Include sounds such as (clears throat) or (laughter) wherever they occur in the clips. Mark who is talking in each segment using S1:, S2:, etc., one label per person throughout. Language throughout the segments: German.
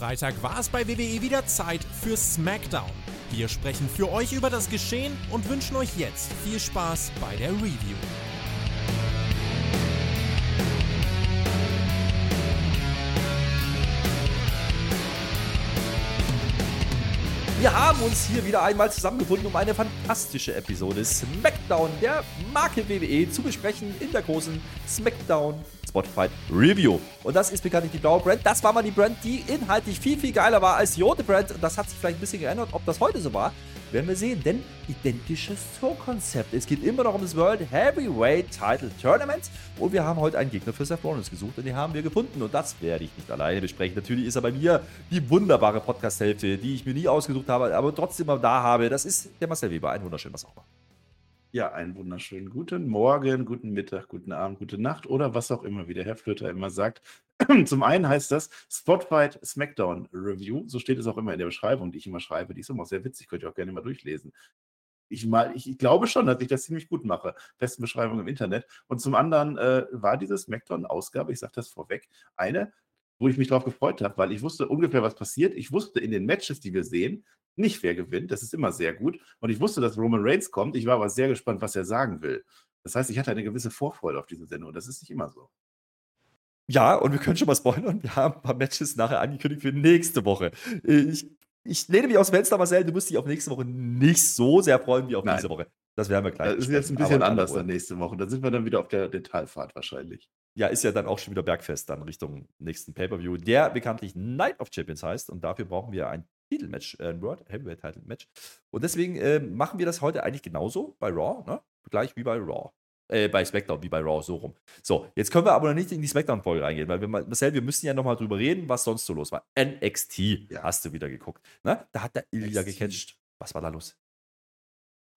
S1: Freitag war es bei WWE wieder Zeit für SmackDown. Wir sprechen für euch über das Geschehen und wünschen euch jetzt viel Spaß bei der Review.
S2: Wir haben uns hier wieder einmal zusammengefunden, um eine fantastische Episode SmackDown der Marke WWE zu besprechen in der großen SmackDown Spotify Review. Und das ist bekanntlich die blaue Brand. Das war mal die Brand, die inhaltlich viel, viel geiler war als die rote Brand. Und das hat sich vielleicht ein bisschen geändert. Ob das heute so war, werden wir sehen. Denn identisches Show-Konzept. Es geht immer noch um das World Heavyweight Title Tournament. Und wir haben heute einen Gegner für Seth Rollins gesucht. Und den haben wir gefunden. Und das werde ich nicht alleine besprechen. Natürlich ist er bei mir die wunderbare Podcast-Hälfte, die ich mir nie ausgesucht habe, aber trotzdem da habe. Das ist der Marcel Weber. Ein auch mal.
S3: Ja, einen wunderschönen guten Morgen, guten Mittag, guten Abend, gute Nacht oder was auch immer, wie der Herr Flöter immer sagt. (clears throat) Zum einen heißt das Spotfight Smackdown Review. So steht es auch immer in der Beschreibung, die ich immer schreibe. Die ist immer sehr witzig, könnt ihr auch gerne mal durchlesen. Ich, mal, ich, ich glaube schon, dass ich das ziemlich gut mache. Besten Beschreibung im Internet. Und zum anderen äh, war diese Smackdown-Ausgabe, ich sage das vorweg, eine, wo ich mich darauf gefreut habe, weil ich wusste ungefähr, was passiert. Ich wusste in den Matches, die wir sehen, nicht wer gewinnt. Das ist immer sehr gut. Und ich wusste, dass Roman Reigns kommt. Ich war aber sehr gespannt, was er sagen will. Das heißt, ich hatte eine gewisse Vorfreude auf diese Sendung. Und das ist nicht immer so.
S2: Ja, und wir können schon mal spoilern. Wir haben ein paar Matches nachher angekündigt für nächste Woche. Ich, ich lehne mich aus dem Fenster, Marcel. Du musst dich auf nächste Woche nicht so sehr freuen wie auf
S3: Nein.
S2: diese Woche. Das werden wir gleich.
S3: Das ist jetzt ein bisschen anders dann nächste Woche. Da sind wir dann wieder auf der Detailfahrt wahrscheinlich.
S2: Ja, ist ja dann auch schon wieder Bergfest dann Richtung nächsten Pay-Per-View, der bekanntlich Night of Champions heißt. Und dafür brauchen wir ein Titelmatch, äh, ein World Heavyweight Title Match. Und deswegen äh, machen wir das heute eigentlich genauso bei Raw, ne? Gleich wie bei Raw. Äh, bei SmackDown, wie bei Raw, so rum. So, jetzt können wir aber noch nicht in die SmackDown-Folge reingehen, weil wir, Marcel, wir müssen ja nochmal drüber reden, was sonst so los war. NXT
S3: Ja.
S2: hast du wieder geguckt. Ne? Da hat der Ilya gecatcht. Was war da los?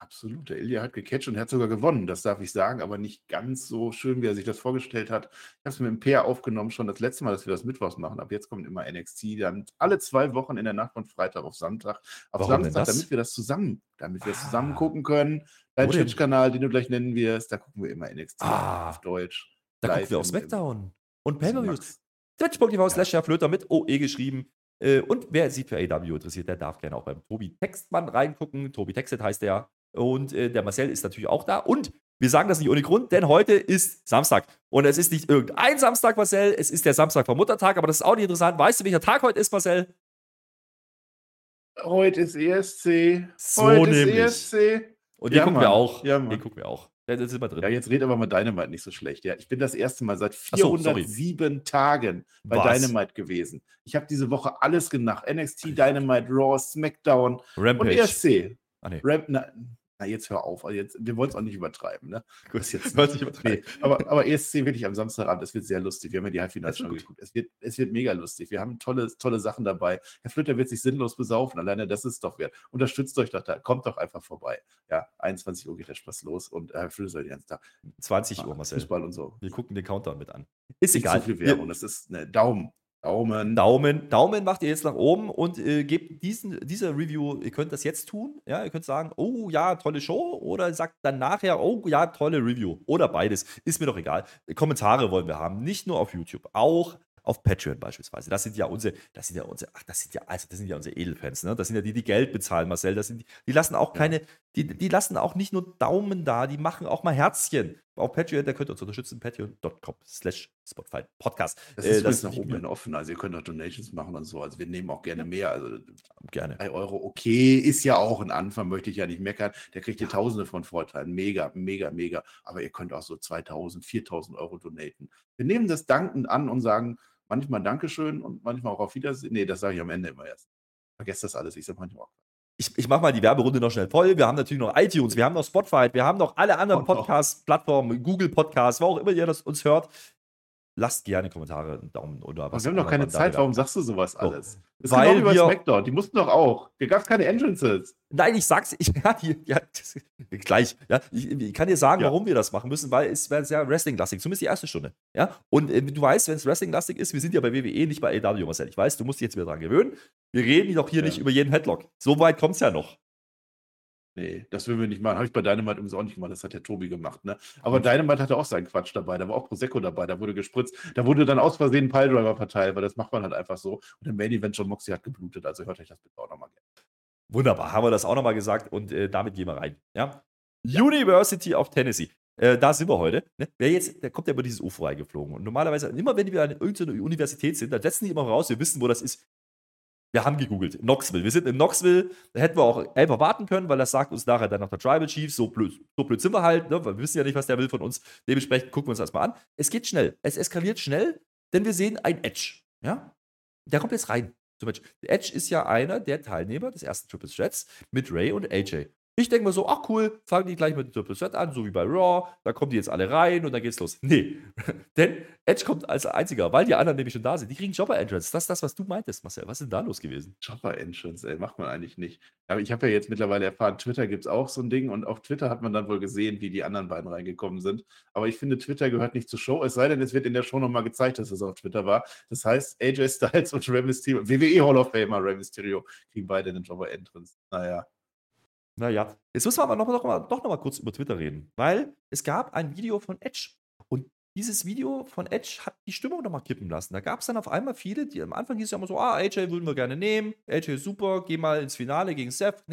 S3: Absolut. Der Ilya hat gecatcht und hat sogar gewonnen, das darf ich sagen, aber nicht ganz so schön, wie er sich das vorgestellt hat. Ich habe es mit dem Peer aufgenommen, schon das letzte Mal, dass wir das Mittwochs machen. Ab jetzt kommt immer NXT, dann alle zwei Wochen in der Nacht von Freitag auf Sonntag. Auf
S2: Warum
S3: Samstag,
S2: das?
S3: damit wir das zusammen, damit wir es
S2: Ah.
S3: zusammen gucken können. Dein? Twitch-Kanal, den du gleich nennen wirst, da gucken wir immer NXT
S2: Ah.
S3: auf Deutsch.
S2: Da gucken wir auf SmackDown. Und Pay-Per-Views. Twitch.tv slash Flöter mit OE geschrieben. Äh, Und wer sich für AW interessiert, der darf gerne auch beim Tobi Textmann reingucken. Tobi Textet heißt der. Und äh, der Marcel ist natürlich auch da. Und wir sagen das nicht ohne Grund, denn heute ist Samstag. Und es ist nicht irgendein Samstag, Marcel. Es ist der Samstag vom Muttertag, aber das ist auch nicht interessant. Weißt du, welcher Tag heute ist, Marcel?
S3: Heute ist ESC.
S2: So
S3: Heute
S2: nämlich.
S3: ist ESC.
S2: Und den
S3: Ja,
S2: gucken wir
S3: Mann.
S2: auch.
S3: Ja,
S2: den gucken wir auch. Da da sind wir drin.
S3: Ja, jetzt red aber mal Dynamite nicht so schlecht. Ja, ich bin das erste Mal seit
S2: Ach so, sorry.
S3: 407 Tagen bei
S2: Was?
S3: Dynamite gewesen. Ich habe diese Woche alles genach. NXT, Dynamite, Raw, SmackDown und
S2: Rampage.
S3: ESC.
S2: Ah, nee.
S3: Ramp, na, na, jetzt hör auf. Also jetzt, wir wollen es auch nicht übertreiben. Ne? (laughs)
S2: Gut,
S3: Das jetzt (laughs)
S2: ich übertreiben. (laughs)
S3: Nee, aber, aber ESC wirklich am Samstagabend, das wird sehr lustig. Wir haben ja die Halbfinals schon
S2: gut.
S3: geguckt. Es wird, es wird mega lustig. Wir haben tolle, tolle Sachen dabei. Herr Flöter wird sich sinnlos besaufen. Alleine das ist doch wert. Unterstützt euch doch da. Kommt doch einfach vorbei. Ja, 21 Uhr geht der Spaß los und äh, Herr Flöter soll den ganzen Tag
S2: 20 Uhr, Marcel.
S3: Fußball und so.
S2: Wir gucken den Countdown mit an. Ist
S3: Nicht
S2: egal.
S3: zu viel Werbung. Das ist eine Daumen. Daumen.
S2: Daumen, Daumen macht ihr jetzt nach oben und äh, gebt diesen, diese Review, ihr könnt das jetzt tun, ja, ihr könnt sagen, oh ja, tolle Show oder sagt dann nachher, oh ja, tolle Review oder beides, ist mir doch egal. Kommentare wollen wir haben, nicht nur auf YouTube, auch auf Patreon beispielsweise. Das sind ja unsere, das sind ja unsere, ach, das sind ja, also das sind ja unsere Edelfans, ne? Das sind ja die, die Geld bezahlen, Marcel. Das sind die, die lassen auch keine, die, die lassen auch nicht nur Daumen da, die machen auch mal Herzchen. Auf Patreon, da könnt ihr uns unterstützen, patreon.com slash Spotify Podcast.
S3: Das
S2: Äh,
S3: ist übrigens nach oben hin offen. Also ihr könnt auch Donations machen und so. Also wir nehmen auch gerne mehr. Also
S2: Gerne.
S3: 3 Euro, okay, ist ja auch ein Anfang, möchte ich ja nicht meckern. Der kriegt hier Tausende von Vorteilen. Mega, mega, mega. Aber ihr könnt auch so 2000, 4000 Euro donaten. Wir nehmen das dankend an und sagen manchmal Dankeschön und manchmal auch auf Wiedersehen. Nee, das sage ich am Ende immer erst. Vergesst das alles. Ich sage manchmal auch.
S2: Ich, ich mache mal die Werberunde noch schnell voll. Wir haben natürlich noch iTunes, wir haben noch Spotify, wir haben noch alle anderen. Podcast-Plattformen, Google Podcasts, wo auch immer ihr das uns hört. Lasst gerne Kommentare, einen Daumen oder was.
S3: wir haben doch keine Zeit. Warum sagst du sowas alles? Das ist
S2: Weil
S3: genau wie bei
S2: wir-
S3: SmackDown. Die mussten doch auch. Hier gab es keine Entrances.
S2: Nein, ich sag's, ich, (laughs) ja, die, ja das, gleich. Ja, ich, ich kann dir sagen,
S3: Ja.
S2: warum wir das machen müssen, weil es wäre sehr Wrestling-lastig, zumindest die erste Stunde. Ja, und äh, du weißt, wenn es Wrestling-lastig ist, wir sind ja bei WWE, nicht bei AW, Marcel. Ich weiß, du musst dich jetzt wieder dran gewöhnen. Wir reden doch hier
S3: Ja.
S2: nicht über jeden Headlock. So weit kommt's ja noch.
S3: Nee, das würden wir nicht machen. Habe ich bei Dynamite übrigens auch nicht gemacht. Das hat der Tobi gemacht. Ne? Aber Dynamite hatte auch seinen Quatsch dabei. Da war auch Prosecco dabei. Da wurde gespritzt. Da wurde dann aus Versehen ein Piledriver verteilt, weil das macht man halt einfach so. Und im Main Event John Moxie hat geblutet. Also hört euch das bitte auch nochmal gerne.
S2: Wunderbar, haben wir das auch nochmal gesagt und äh, damit gehen wir rein. Ja? University of Tennessee. Äh, da sind wir heute. Ne? Wer jetzt, der kommt ja über dieses UFO reingeflogen. Und normalerweise, immer wenn wir an irgendeiner Universität sind, dann setzen die immer raus, wir wissen, wo das ist. Wir haben gegoogelt. Knoxville. Wir sind in Knoxville. Da hätten wir auch einfach warten können, weil das sagt uns nachher dann noch der Tribal Chief. So blöd, so blöd sind wir halt. Ne? Wir wissen ja nicht, was der will von uns. Dementsprechend gucken wir uns das mal an. Es geht schnell. Es eskaliert schnell, denn wir sehen ein Edge. Ja? Der kommt jetzt rein. Zum. Edge ist ja einer der Teilnehmer des ersten Triple Threats mit Ray und AJ. Ich denke mir so, ach cool, fangen die gleich mit dem Triple Threat an, so wie bei Raw, da kommen die jetzt alle rein und dann geht's los. Nee, (laughs) denn Edge kommt als einziger, weil die anderen nämlich schon da sind. Die kriegen Jobber Entrance. Das ist das, was du meintest, Marcel. Was ist denn da los gewesen?
S3: Jobber Entrance, ey, macht man eigentlich nicht. Aber ich habe ja jetzt mittlerweile erfahren, Twitter gibt es auch so ein Ding und auf Twitter hat man dann wohl gesehen, wie die anderen beiden reingekommen sind. Aber ich finde, Twitter gehört nicht zur Show, es sei denn, es wird in der Show nochmal gezeigt, dass es auf Twitter war. Das heißt, AJ Styles und Rey Mysterio, WWE Hall of Famer Rey Mysterio, kriegen beide einen Jobber Entrance. Naja.
S2: Naja, jetzt müssen wir aber noch, noch, mal, doch noch mal kurz über Twitter reden, weil es gab ein Video von Edge und dieses Video von Edge hat die Stimmung noch mal kippen lassen. Da gab es dann auf einmal viele, die am Anfang hieß ja immer so, ah, AJ würden wir gerne nehmen, AJ ist super, geh mal ins Finale gegen Seth.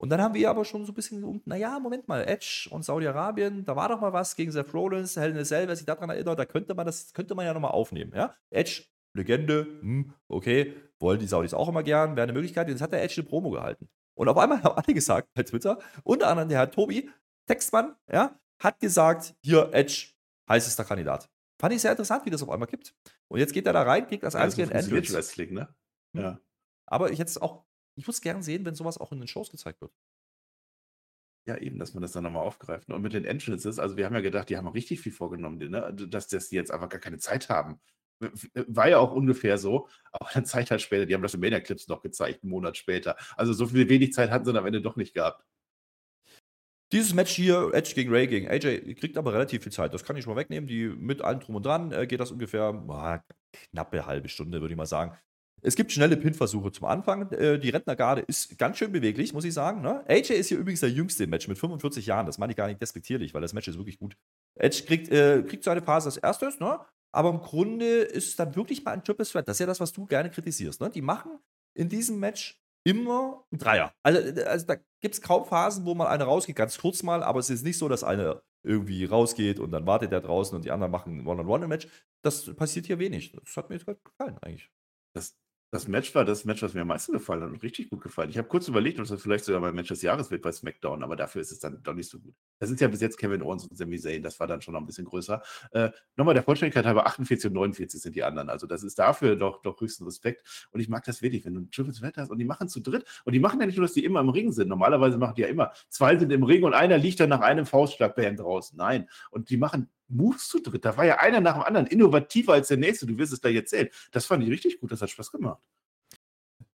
S2: Und dann haben wir aber schon so ein bisschen, naja, Moment mal, Edge und Saudi-Arabien, da war doch mal was gegen Seth Rollins, Hell in a Cell, wer sich daran erinnert, da könnte man das, könnte man ja noch mal aufnehmen, ja. Edge, Legende, hm, okay, wollen die Saudis auch immer gern, wäre eine Möglichkeit. Jetzt hat der Edge eine Promo gehalten. Und auf einmal haben alle gesagt bei Twitter, unter anderem der Herr Tobi, Textmann, ja, hat gesagt, hier Edge, heißester Kandidat. Fand ich sehr interessant, wie das auf einmal gibt. Und jetzt geht er da rein, kriegt das ja, einzige
S3: so in Wrestling, ne?
S2: Hm. Ja. Aber ich jetzt auch, ich muss gern sehen, wenn sowas auch in den Shows gezeigt wird.
S3: Ja, eben, dass man das dann nochmal aufgreift. Und mit den Entrances, also wir haben ja gedacht, die haben richtig viel vorgenommen, ne? dass, dass die jetzt einfach gar keine Zeit haben. War ja auch ungefähr so, aber dann Zeit halt später, die haben das im Mania Clips noch gezeigt, einen Monat später. Also so viel wenig Zeit hatten sie dann am Ende doch nicht gehabt.
S2: Dieses Match hier, Edge gegen Ray gegen AJ, kriegt aber relativ viel Zeit. Das kann ich schon mal wegnehmen. Die mit allem drum und dran äh, geht das ungefähr boah, knappe halbe Stunde, würde ich mal sagen. Es gibt schnelle Pin-Versuche zum Anfang. Äh, die Rentnergarde ist ganz schön beweglich, muss ich sagen. Ne? AJ ist hier übrigens der jüngste im Match mit 45 Jahren. Das meine ich gar nicht despektierlich, weil das Match ist wirklich gut. Edge kriegt, äh, kriegt seine Phase als erstes, ne? Aber im Grunde ist es dann wirklich mal ein Triple Threat. Das ist ja das, was du gerne kritisierst. Ne? Die machen in diesem Match immer ein Dreier. Also, äh, also da gibt es kaum Phasen, wo mal einer rausgeht, ganz kurz mal, aber es ist nicht so, dass einer irgendwie rausgeht und dann wartet der draußen und die anderen machen One-on-One im Match. Das passiert hier wenig. Das hat mir jetzt gefallen eigentlich.
S3: Das, das Match war das Match, was mir am meisten gefallen hat und richtig gut gefallen. Ich habe kurz überlegt, ob das vielleicht sogar mein Match des Jahres wird bei SmackDown, aber dafür ist es dann doch nicht so gut. Das sind ja bis jetzt Kevin Owens und Sami Zayn, das war dann schon noch ein bisschen größer. Äh, nochmal der Vollständigkeit halber, 48 und 49 sind die anderen. Also das ist dafür doch, doch höchsten Respekt. Und ich mag das wirklich, wenn du ein Triple Threat hast und die machen zu dritt. Und die machen ja nicht nur, dass die immer im Ring sind. Normalerweise machen die ja immer, zwei sind im Ring und einer liegt dann nach einem Faustschlag bei draußen. Nein. Und die machen Moves zu dritt. Da war ja einer nach dem anderen innovativer als der nächste. Du wirst es da jetzt sehen. Das fand ich richtig gut. Das hat Spaß gemacht.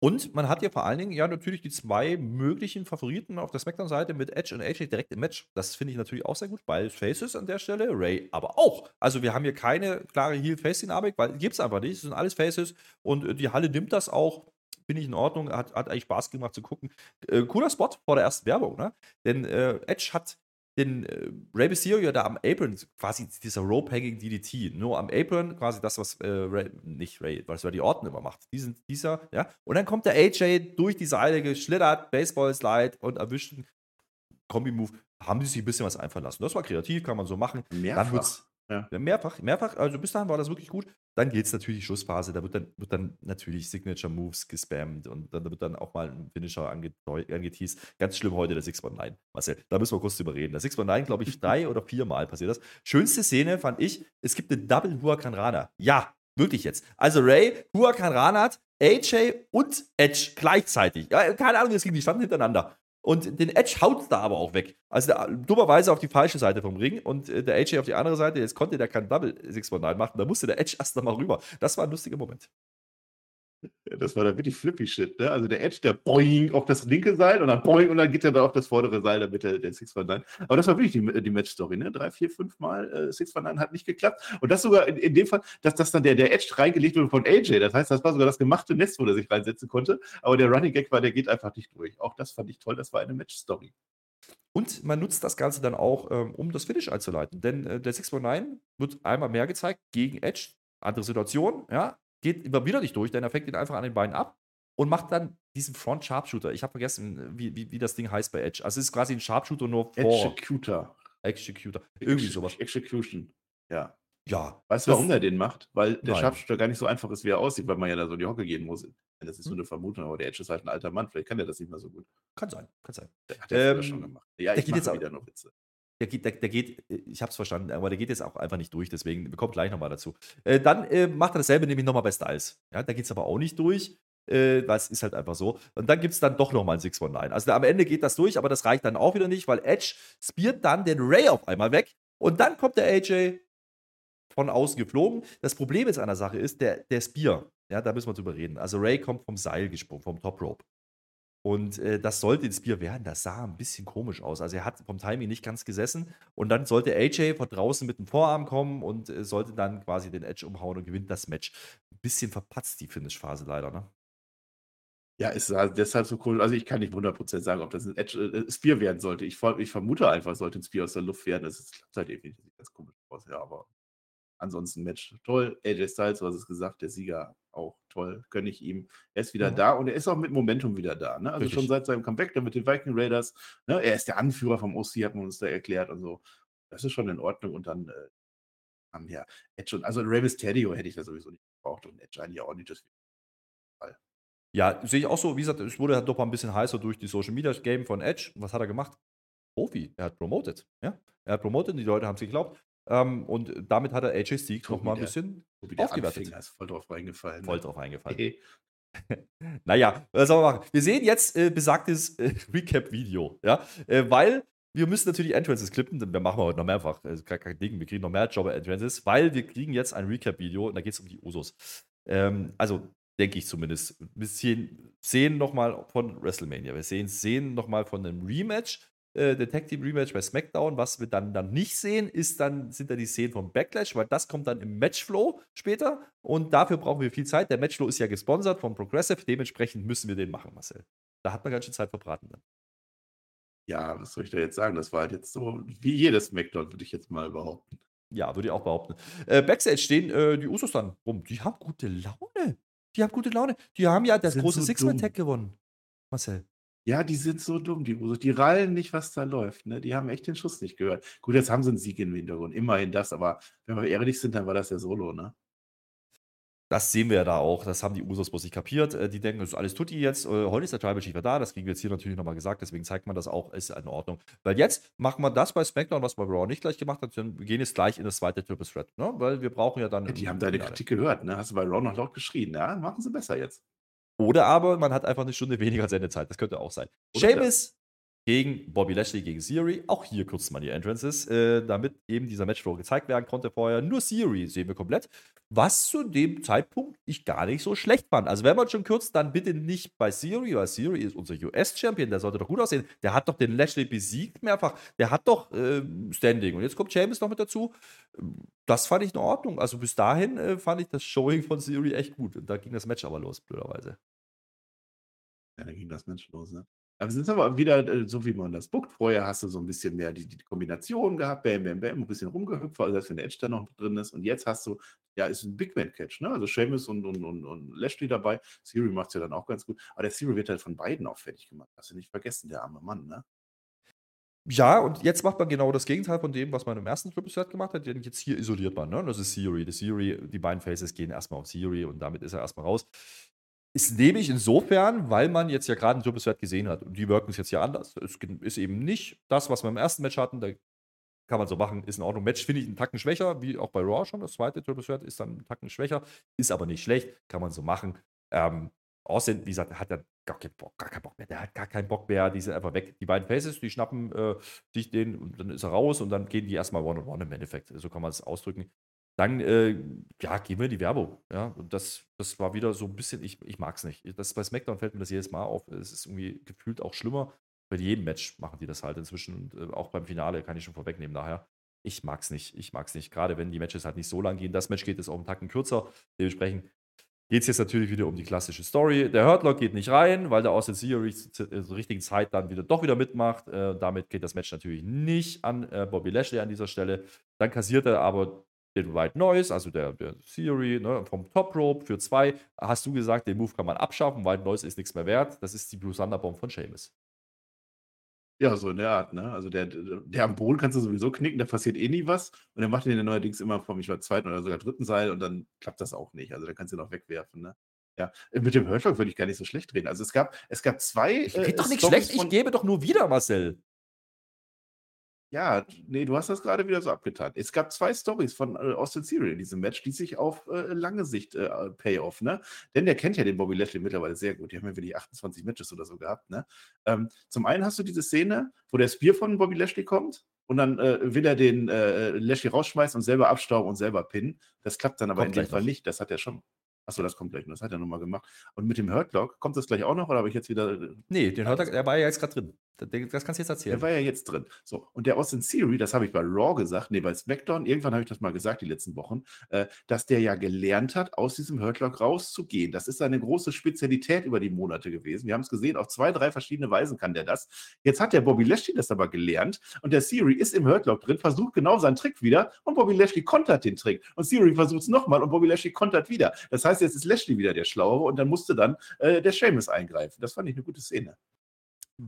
S2: Und man hat ja vor allen Dingen ja natürlich die zwei möglichen Favoriten auf der Smackdown-Seite mit Edge und AJ direkt im Match. Das finde ich natürlich auch sehr gut. Beides Faces an der Stelle, Ray aber auch. Also wir haben hier keine klare Heel-Face-Dynamik, weil gibt es einfach nicht. Es sind alles Faces und äh, die Halle nimmt das auch. Finde ich in Ordnung, hat, hat eigentlich Spaß gemacht zu gucken. Äh, cooler Spot vor der ersten Werbung, ne? Denn äh, Edge hat den äh, Rey Mysterio da am Apron, quasi dieser Rope-Hanging DDT, nur am Apron, quasi das, was äh, Ray, nicht Ray, was Randy Orton immer macht. Diesen, dieser, ja. Und dann kommt der AJ durch die Seile geschlittert, Baseball-Slide und erwischt einen Kombi-Move. Haben die sich ein bisschen was einfallen lassen. Das war kreativ, kann man so machen.
S3: Mehrfach.
S2: Dann wird's, ja. Mehrfach, mehrfach. Also bis dahin war das wirklich gut. Dann geht es natürlich die Schlussphase. Da wird dann, wird dann natürlich Signature Moves gespammt und dann wird dann auch mal ein Finisher angeteased. Ganz schlimm heute der 619. Marcel, da müssen wir kurz drüber reden. Der 619, glaube ich, (laughs) drei oder vier Mal passiert das. Schönste Szene fand ich, es gibt eine Double Huracan Rana. Ja, wirklich jetzt. Also Ray, Huracan Rana, AJ und Edge gleichzeitig. Ja, keine Ahnung, es ging, die standen hintereinander. Und den Edge haut da aber auch weg. Also der, dummerweise auf die falsche Seite vom Ring und äh, der AJ auf die andere Seite. Jetzt konnte der kein Double 619 machen. Da musste der Edge erst nochmal rüber. Das war ein lustiger Moment.
S3: Das war da wirklich flippy Shit, ne? Also der Edge, der boing auf das linke Seil und dann boing und dann geht er da auf das vordere Seil, damit der, der 619. Aber das war wirklich die, die Match-Story, ne? Drei, vier, fünf Mal äh, 619 hat nicht geklappt. Und das sogar in, in dem Fall, dass das dann der, der Edge reingelegt wurde von AJ. Das heißt, das war sogar das gemachte Nest, wo er sich reinsetzen konnte. Aber der Running Gag war, der geht einfach nicht durch. Auch das fand ich toll, das war eine Match-Story.
S2: Und man nutzt das Ganze dann auch, ähm, um das Finish einzuleiten. Denn äh, der 619 wird einmal mehr gezeigt gegen Edge. Andere Situation, ja. Geht immer wieder nicht durch, denn er fängt ihn einfach an den Beinen ab und macht dann diesen Front Sharpshooter. Ich habe vergessen, wie, wie, wie, das Ding heißt bei Edge. Also es ist quasi ein Sharpshooter nur
S3: vor. Executor.
S2: Executor. Irgendwie sowas.
S3: Execution. Ja.
S2: Ja.
S3: Weißt du, warum er den macht? Weil der Nein. Sharpshooter gar nicht so einfach ist, wie er aussieht, weil man ja da so in die Hocke gehen muss. Das ist so hm. eine Vermutung, aber der Edge ist halt ein alter Mann. Vielleicht kann der das nicht mehr so gut.
S2: Kann sein, kann sein.
S3: Der hat der ähm, schon gemacht.
S2: Ja, ich mache wieder noch Witze. Der geht, der, der geht, ich habe es verstanden, aber der geht jetzt auch einfach nicht durch, deswegen, wir kommen gleich nochmal dazu. Äh, dann äh, macht er dasselbe nämlich nochmal bei Styles. Ja, da geht es aber auch nicht durch. Äh, das ist halt einfach so. Und dann gibt es dann doch nochmal ein 619. Also am Ende geht das durch, aber das reicht dann auch wieder nicht, weil Edge spiert dann den Ray auf einmal weg. Und dann kommt der AJ von außen geflogen. Das Problem jetzt an der Sache ist, der, der Spear, ja, da müssen wir drüber reden. Also Ray kommt vom Seil gesprungen, vom Top Rope. Und äh, das sollte das Spear werden. Das sah ein bisschen komisch aus. Also er hat vom Timing nicht ganz gesessen. Und dann sollte AJ von draußen mit dem Vorarm kommen und äh, sollte dann quasi den Edge umhauen und gewinnt das Match. Ein bisschen verpatzt die Finish-Phase leider, ne?
S3: Ja, ist halt deshalb so cool. Also ich kann nicht 100% sagen, ob das ein Edge, äh, Spear werden sollte. Ich, ich vermute einfach, sollte ein Spear aus der Luft werden. Das klappt halt definitiv ganz komisch aus, ja, aber Ansonsten Match toll. AJ Styles, du hast es gesagt, der Sieger auch toll, gönne ich ihm. Er ist wieder ja. da und er ist auch mit Momentum wieder da. Ne? Also Richtig. schon seit seinem Comeback da mit den Viking Raiders. Ne? Er ist der Anführer vom OC, hat man uns da erklärt und so. Das ist schon in Ordnung und dann äh, haben wir Edge und also Rey Mysterio hätte ich da sowieso nicht gebraucht und Edge eigentlich auch nicht. Das
S2: ja, sehe ich auch so. Wie gesagt, es wurde halt doch mal ein bisschen heißer durch die Social Media Game von Edge. Was hat er gemacht? Profi. Er hat promoted. Ja? Er hat promoted, die Leute haben es geglaubt. Ähm, und damit hat er AJ Sieg noch mal ein bisschen aufgewertet.
S3: ist voll drauf reingefallen.
S2: Voll ne? drauf eingefallen. Okay. (laughs) (laughs) naja, was soll man machen? Wir sehen jetzt äh, besagtes äh, (laughs) Recap-Video, ja, äh, weil wir müssen natürlich Entrances klippen, denn wir machen heute noch mehrfach, also kein, kein Ding, wir kriegen noch mehr Jobber-Entrances, weil wir kriegen jetzt ein Recap-Video und da geht es um die Usos. Ähm, also, denke ich zumindest. Wir sehen, sehen nochmal von WrestleMania, wir sehen, sehen nochmal von einem Rematch äh, Detective Rematch bei SmackDown. Was wir dann, dann nicht sehen, ist dann, sind dann die Szenen vom Backlash, weil das kommt dann im Matchflow später und dafür brauchen wir viel Zeit. Der Matchflow ist ja gesponsert von Progressive, dementsprechend müssen wir den machen, Marcel. Da hat man ganz schön Zeit verbraten dann.
S3: Ja, was soll ich da jetzt sagen? Das war halt jetzt so wie jedes SmackDown, würde ich jetzt mal behaupten.
S2: Ja, würde ich auch behaupten. Äh, Backstage stehen äh, die Usos dann rum. Die haben gute Laune. Die haben gute Laune. Die haben ja das große so Six-Man-Tag gewonnen. Marcel.
S3: Ja, die sind so dumm, die Usos. Die rallen nicht, was da läuft, ne? Die haben echt den Schuss nicht gehört. Gut, jetzt haben sie einen Sieg im Hintergrund, immerhin das, aber wenn wir ehrlich sind, dann war das ja Solo, ne?
S2: Das sehen wir ja da auch. Das haben die Usos bloß nicht kapiert. Äh, die denken, das ist alles Tutti jetzt. Äh, heute ist der Tribal Chief da. Das kriegen wir jetzt hier natürlich nochmal gesagt. Deswegen zeigt man das auch. Ist in Ordnung. Weil jetzt machen wir das bei SmackDown, was bei Raw nicht gleich gemacht hat. Wir gehen jetzt gleich in das zweite Triple Threat. Ne? Weil wir brauchen ja dann. Ja,
S3: die haben deine Kritik gehört. Ne? Hast du bei Raw noch laut geschrien. Ja, machen sie besser jetzt.
S2: Oder aber man hat einfach eine Stunde weniger Sendezeit. Das könnte auch sein. Seamus gegen Bobby Lashley gegen Theory. Auch hier kürzt man die Entrances, äh, damit eben dieser Matchflow gezeigt werden konnte vorher. Nur Theory sehen wir komplett. Was zu dem Zeitpunkt ich gar nicht so schlecht fand. Also, wenn man schon kürzt, dann bitte nicht bei Theory, weil Theory ist unser US-Champion. Der sollte doch gut aussehen. Der hat doch den Lashley besiegt mehrfach. Der hat doch äh, Standing. Und jetzt kommt James noch mit dazu. Das fand ich in Ordnung. Also, bis dahin äh, fand ich das Showing von Theory echt gut. Und da ging das Match aber los, blöderweise.
S3: Ja, da ging das Match los, ne? Aber es ist aber wieder äh, so, wie man das bookt. Vorher hast du so ein bisschen mehr die, die Kombination gehabt, bam, bam, bam, ein bisschen rumgehüpft, also selbst wenn der Edge da noch drin ist. Und jetzt hast du, ja, ist ein Big Man-Catch, ne? Also Seamus und, und, und, und Lashley dabei. Siri macht es ja dann auch ganz gut. Aber der Siri wird halt von beiden auch fertig gemacht. Hast du nicht vergessen, der arme Mann, ne?
S2: Ja, und jetzt macht man genau das Gegenteil von dem, was man im ersten Triple Threat gemacht hat. Denn jetzt hier isoliert man, ne? Das ist Siri. Die Siri, die beiden Faces gehen erstmal auf Siri und damit ist er erstmal raus. Ist nämlich insofern, weil man jetzt ja gerade einen Triple Threat gesehen hat. Und die wirken es jetzt ja anders. Es ist eben nicht das, was wir im ersten Match hatten. Da kann man so machen, ist in Ordnung. Match finde ich einen Tacken schwächer, wie auch bei Raw schon. Das zweite Triple Threat ist dann einen Tacken schwächer. Ist aber nicht schlecht, kann man so machen. Ähm, Austin, wie gesagt, hat er gar keinen Bock, gar keinen Bock mehr. Der hat gar keinen Bock mehr. Die sind einfach weg. Die beiden Faces, die schnappen äh, sich den und dann ist er raus und dann gehen die erstmal One-on-One -on -one im Endeffekt. So kann man es ausdrücken. Dann, äh, ja, gehen wir die Werbung. Ja, und das, das war wieder so ein bisschen, ich, ich mag es nicht. Das, bei SmackDown fällt mir das jedes Mal auf. Es ist irgendwie gefühlt auch schlimmer. Bei jedem Match machen die das halt inzwischen und äh, auch beim Finale kann ich schon vorwegnehmen daher. Ich mag es nicht. Ich mag es nicht. Gerade wenn die Matches halt nicht so lang gehen. Das Match geht jetzt auch einen Tacken kürzer. Dementsprechend geht es jetzt natürlich wieder um die klassische Story. Der Hurtlock geht nicht rein, weil der Austin Theory zur richtigen Zeit dann wieder doch wieder mitmacht. Äh, damit geht das Match natürlich nicht an äh, Bobby Lashley an dieser Stelle. Dann kassiert er aber den White Noise, also der, der Theory ne, vom Top Rope für zwei. Hast du gesagt, den Move kann man abschaffen, White Noise ist nichts mehr wert. Das ist die Blue Thunder Bomb von Seamus.
S3: Ja, so in der Art, ne? Also der, der am Boden kannst du sowieso knicken, da passiert eh nie was. Und er macht den neuerdings immer vom, ich war zweiten oder sogar dritten Seil und dann klappt das auch nicht. Also da kannst du ihn auch wegwerfen, ne? Ja, mit dem Hurtlock würde ich gar nicht so schlecht reden. Also es gab, es gab zwei.
S2: Ich rede äh, doch nicht schlecht, ich gebe doch nur wieder, Marcel.
S3: Ja, nee, du hast das gerade wieder so abgetan. Es gab zwei Stories von äh, Austin Theory in diesem Match, die sich auf äh, lange Sicht äh, Payoff, ne? Denn der kennt ja den Bobby Lashley mittlerweile sehr gut. Die haben ja wirklich 28 Matches oder so gehabt, ne? Ähm, zum einen hast du diese Szene, wo der Spear von Bobby Lashley kommt und dann äh, will er den äh, Lashley rausschmeißen und selber abstauben und selber pinnen. Das klappt dann aber kommt in dem Fall noch. nicht. Das hat er schon. Achso, das kommt gleich noch. Das hat er nochmal gemacht. Und mit dem Hurtlock, kommt das gleich auch noch oder habe ich jetzt wieder. Äh,
S2: nee, den Hurtlock, der war ja jetzt gerade drin. Das kannst du jetzt erzählen.
S3: Der war ja jetzt drin. So, und der Austin Theory, das habe ich bei Raw gesagt, nee, bei SmackDown, irgendwann habe ich das mal gesagt, die letzten Wochen, äh, dass der ja gelernt hat, aus diesem Hurtlock rauszugehen. Das ist seine große Spezialität über die Monate gewesen. Wir haben es gesehen, auf zwei, drei verschiedene Weisen kann der das. Jetzt hat der Bobby Lashley das aber gelernt und der Theory ist im Hurtlock drin, versucht genau seinen Trick wieder und Bobby Lashley kontert den Trick. Und Theory versucht es nochmal und Bobby Lashley kontert wieder. Das heißt, jetzt ist Lashley wieder der Schlauere und dann musste dann äh, der Seamus eingreifen. Das fand ich eine gute Szene.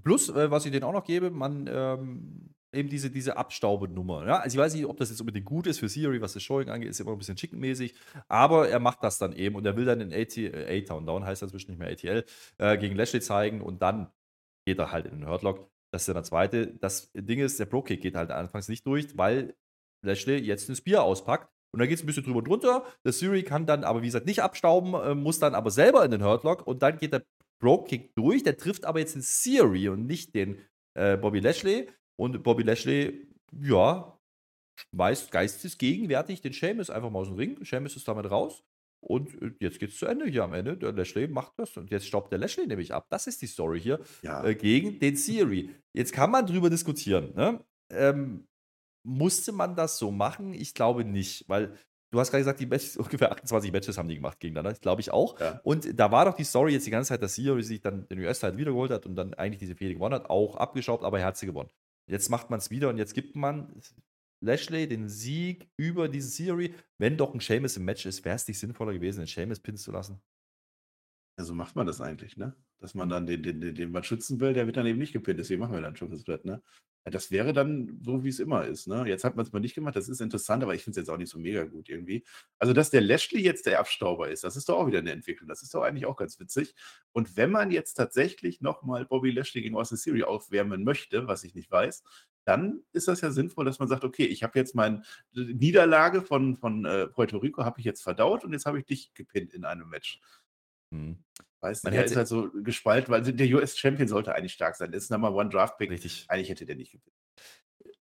S2: Plus, äh, was ich denen auch noch gebe, man ähm, eben diese, diese Abstaubenummer. Ja? Also ich weiß nicht, ob das jetzt unbedingt gut ist für Siri, was das Showing angeht, ist immer ein bisschen chickenmäßig, aber er macht das dann eben und er will dann in A-Town, Down heißt das inzwischen nicht mehr ATL, äh, gegen Lashley zeigen und dann geht er halt in den Hurtlock. Das ist dann der zweite. Das Ding ist, der Pro-Kick geht halt anfangs nicht durch, weil Lashley jetzt ein Spear auspackt und da geht es ein bisschen drüber und drunter. Der Siri kann dann aber, wie gesagt, nicht abstauben, äh, muss dann aber selber in den Hurtlock und dann geht der Broke-Kick durch. Der trifft aber jetzt den Siri und nicht den äh, Bobby Lashley. Und Bobby Lashley, ja, schmeißt geistesgegenwärtig den Seamus einfach mal aus dem Ring. Seamus ist damit raus. Und äh, jetzt geht es zu Ende hier am Ende. Der Lashley macht das und jetzt staubt der Lashley nämlich ab. Das ist die Story hier ja. äh, gegen den Siri. Jetzt kann man drüber diskutieren. Ne? Ähm, musste man das so machen? Ich glaube nicht, weil Du hast gerade gesagt, die Matches, (laughs) ungefähr 28 Matches haben die gemacht gegeneinander. Glaube ich auch. Ja. Und da war doch die Story jetzt die ganze Zeit, dass Theory sich dann den US-Teil wiedergeholt hat und dann eigentlich diese Fehde gewonnen hat, auch abgeschraubt, aber er hat sie gewonnen. Jetzt macht man es wieder und jetzt gibt man Lashley den Sieg über diese Theory. Wenn doch ein Seamus im Match ist, wäre es nicht sinnvoller gewesen, den Seamus pinnen zu lassen?
S3: Ja, so macht man das eigentlich, ne? Dass man dann den, den, den, den man schützen will, der wird dann eben nicht gepinnt. Deswegen machen wir dann schon das Brett, ne? Ja, das wäre dann so, wie es immer ist, ne? Jetzt hat man es mal nicht gemacht, das ist interessant, aber ich finde es jetzt auch nicht so mega gut irgendwie. Also, dass der Lashley jetzt der Abstauber ist, das ist doch auch wieder eine Entwicklung. Das ist doch eigentlich auch ganz witzig. Und wenn man jetzt tatsächlich nochmal Bobby Lashley gegen Austin Theory aufwärmen möchte, was ich nicht weiß, dann ist das ja sinnvoll, dass man sagt, okay, ich habe jetzt meine Niederlage von, von äh, Puerto Rico, habe ich jetzt verdaut und jetzt habe ich dich gepinnt in einem Match. Mhm. Weißt du, der ist halt so gespalten, weil der US-Champion sollte eigentlich stark sein. Das ist Number One Draft-Pick.
S2: Richtig.
S3: Eigentlich hätte der nicht gewinnt.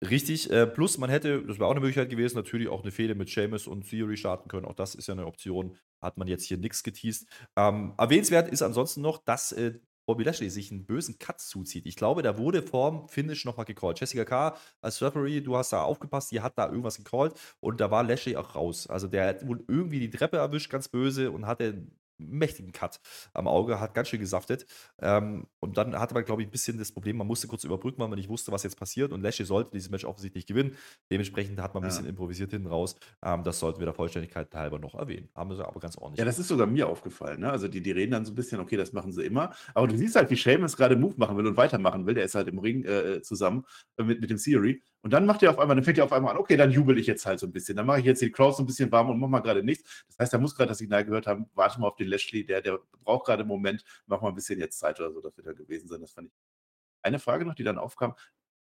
S2: Richtig, äh, plus man hätte, das wäre auch eine Möglichkeit gewesen, natürlich auch eine Fehde mit Seamus und Theory starten können. Auch das ist ja eine Option. Hat man jetzt hier nichts geteased. Ähm, erwähnenswert ist ansonsten noch, dass äh, Bobby Lashley sich einen bösen Cut zuzieht. Ich glaube, da wurde vorm Finish nochmal gecallt. Jessica K. als Referee, du hast da aufgepasst, die hat da irgendwas gecallt und da war Lashley auch raus. Also der hat wohl irgendwie die Treppe erwischt, ganz böse, und hatte mächtigen Cut am Auge, hat ganz schön gesaftet. Ähm, und dann hatte man, glaube ich, ein bisschen das Problem, man musste kurz überbrücken, weil man nicht wusste, was jetzt passiert. Und Lashley sollte dieses Match offensichtlich gewinnen. Dementsprechend hat man ein bisschen improvisiert hinten raus. Ähm, das sollten wir der Vollständigkeit halber noch erwähnen. Haben sie aber ganz ordentlich.
S3: Ja, das ist sogar mir aufgefallen. Ne? Also die, die reden dann so ein bisschen, okay, das machen sie immer. Aber du siehst halt, wie Sheamus gerade Move machen will und weitermachen will. Der ist halt im Ring äh, zusammen äh, mit, mit dem Theory. Und dann macht er auf einmal, dann fängt er auf einmal an, okay, dann jubel ich jetzt halt so ein bisschen. Dann mache ich jetzt die Crowd so ein bisschen warm und mache mal gerade nichts. Das heißt, er muss gerade das Signal gehört haben, warte mal auf den Lashley, der, der braucht gerade einen Moment, mach mal ein bisschen jetzt Zeit oder so, das wird er gewesen sein. Das fand ich. Eine Frage noch, die dann aufkam,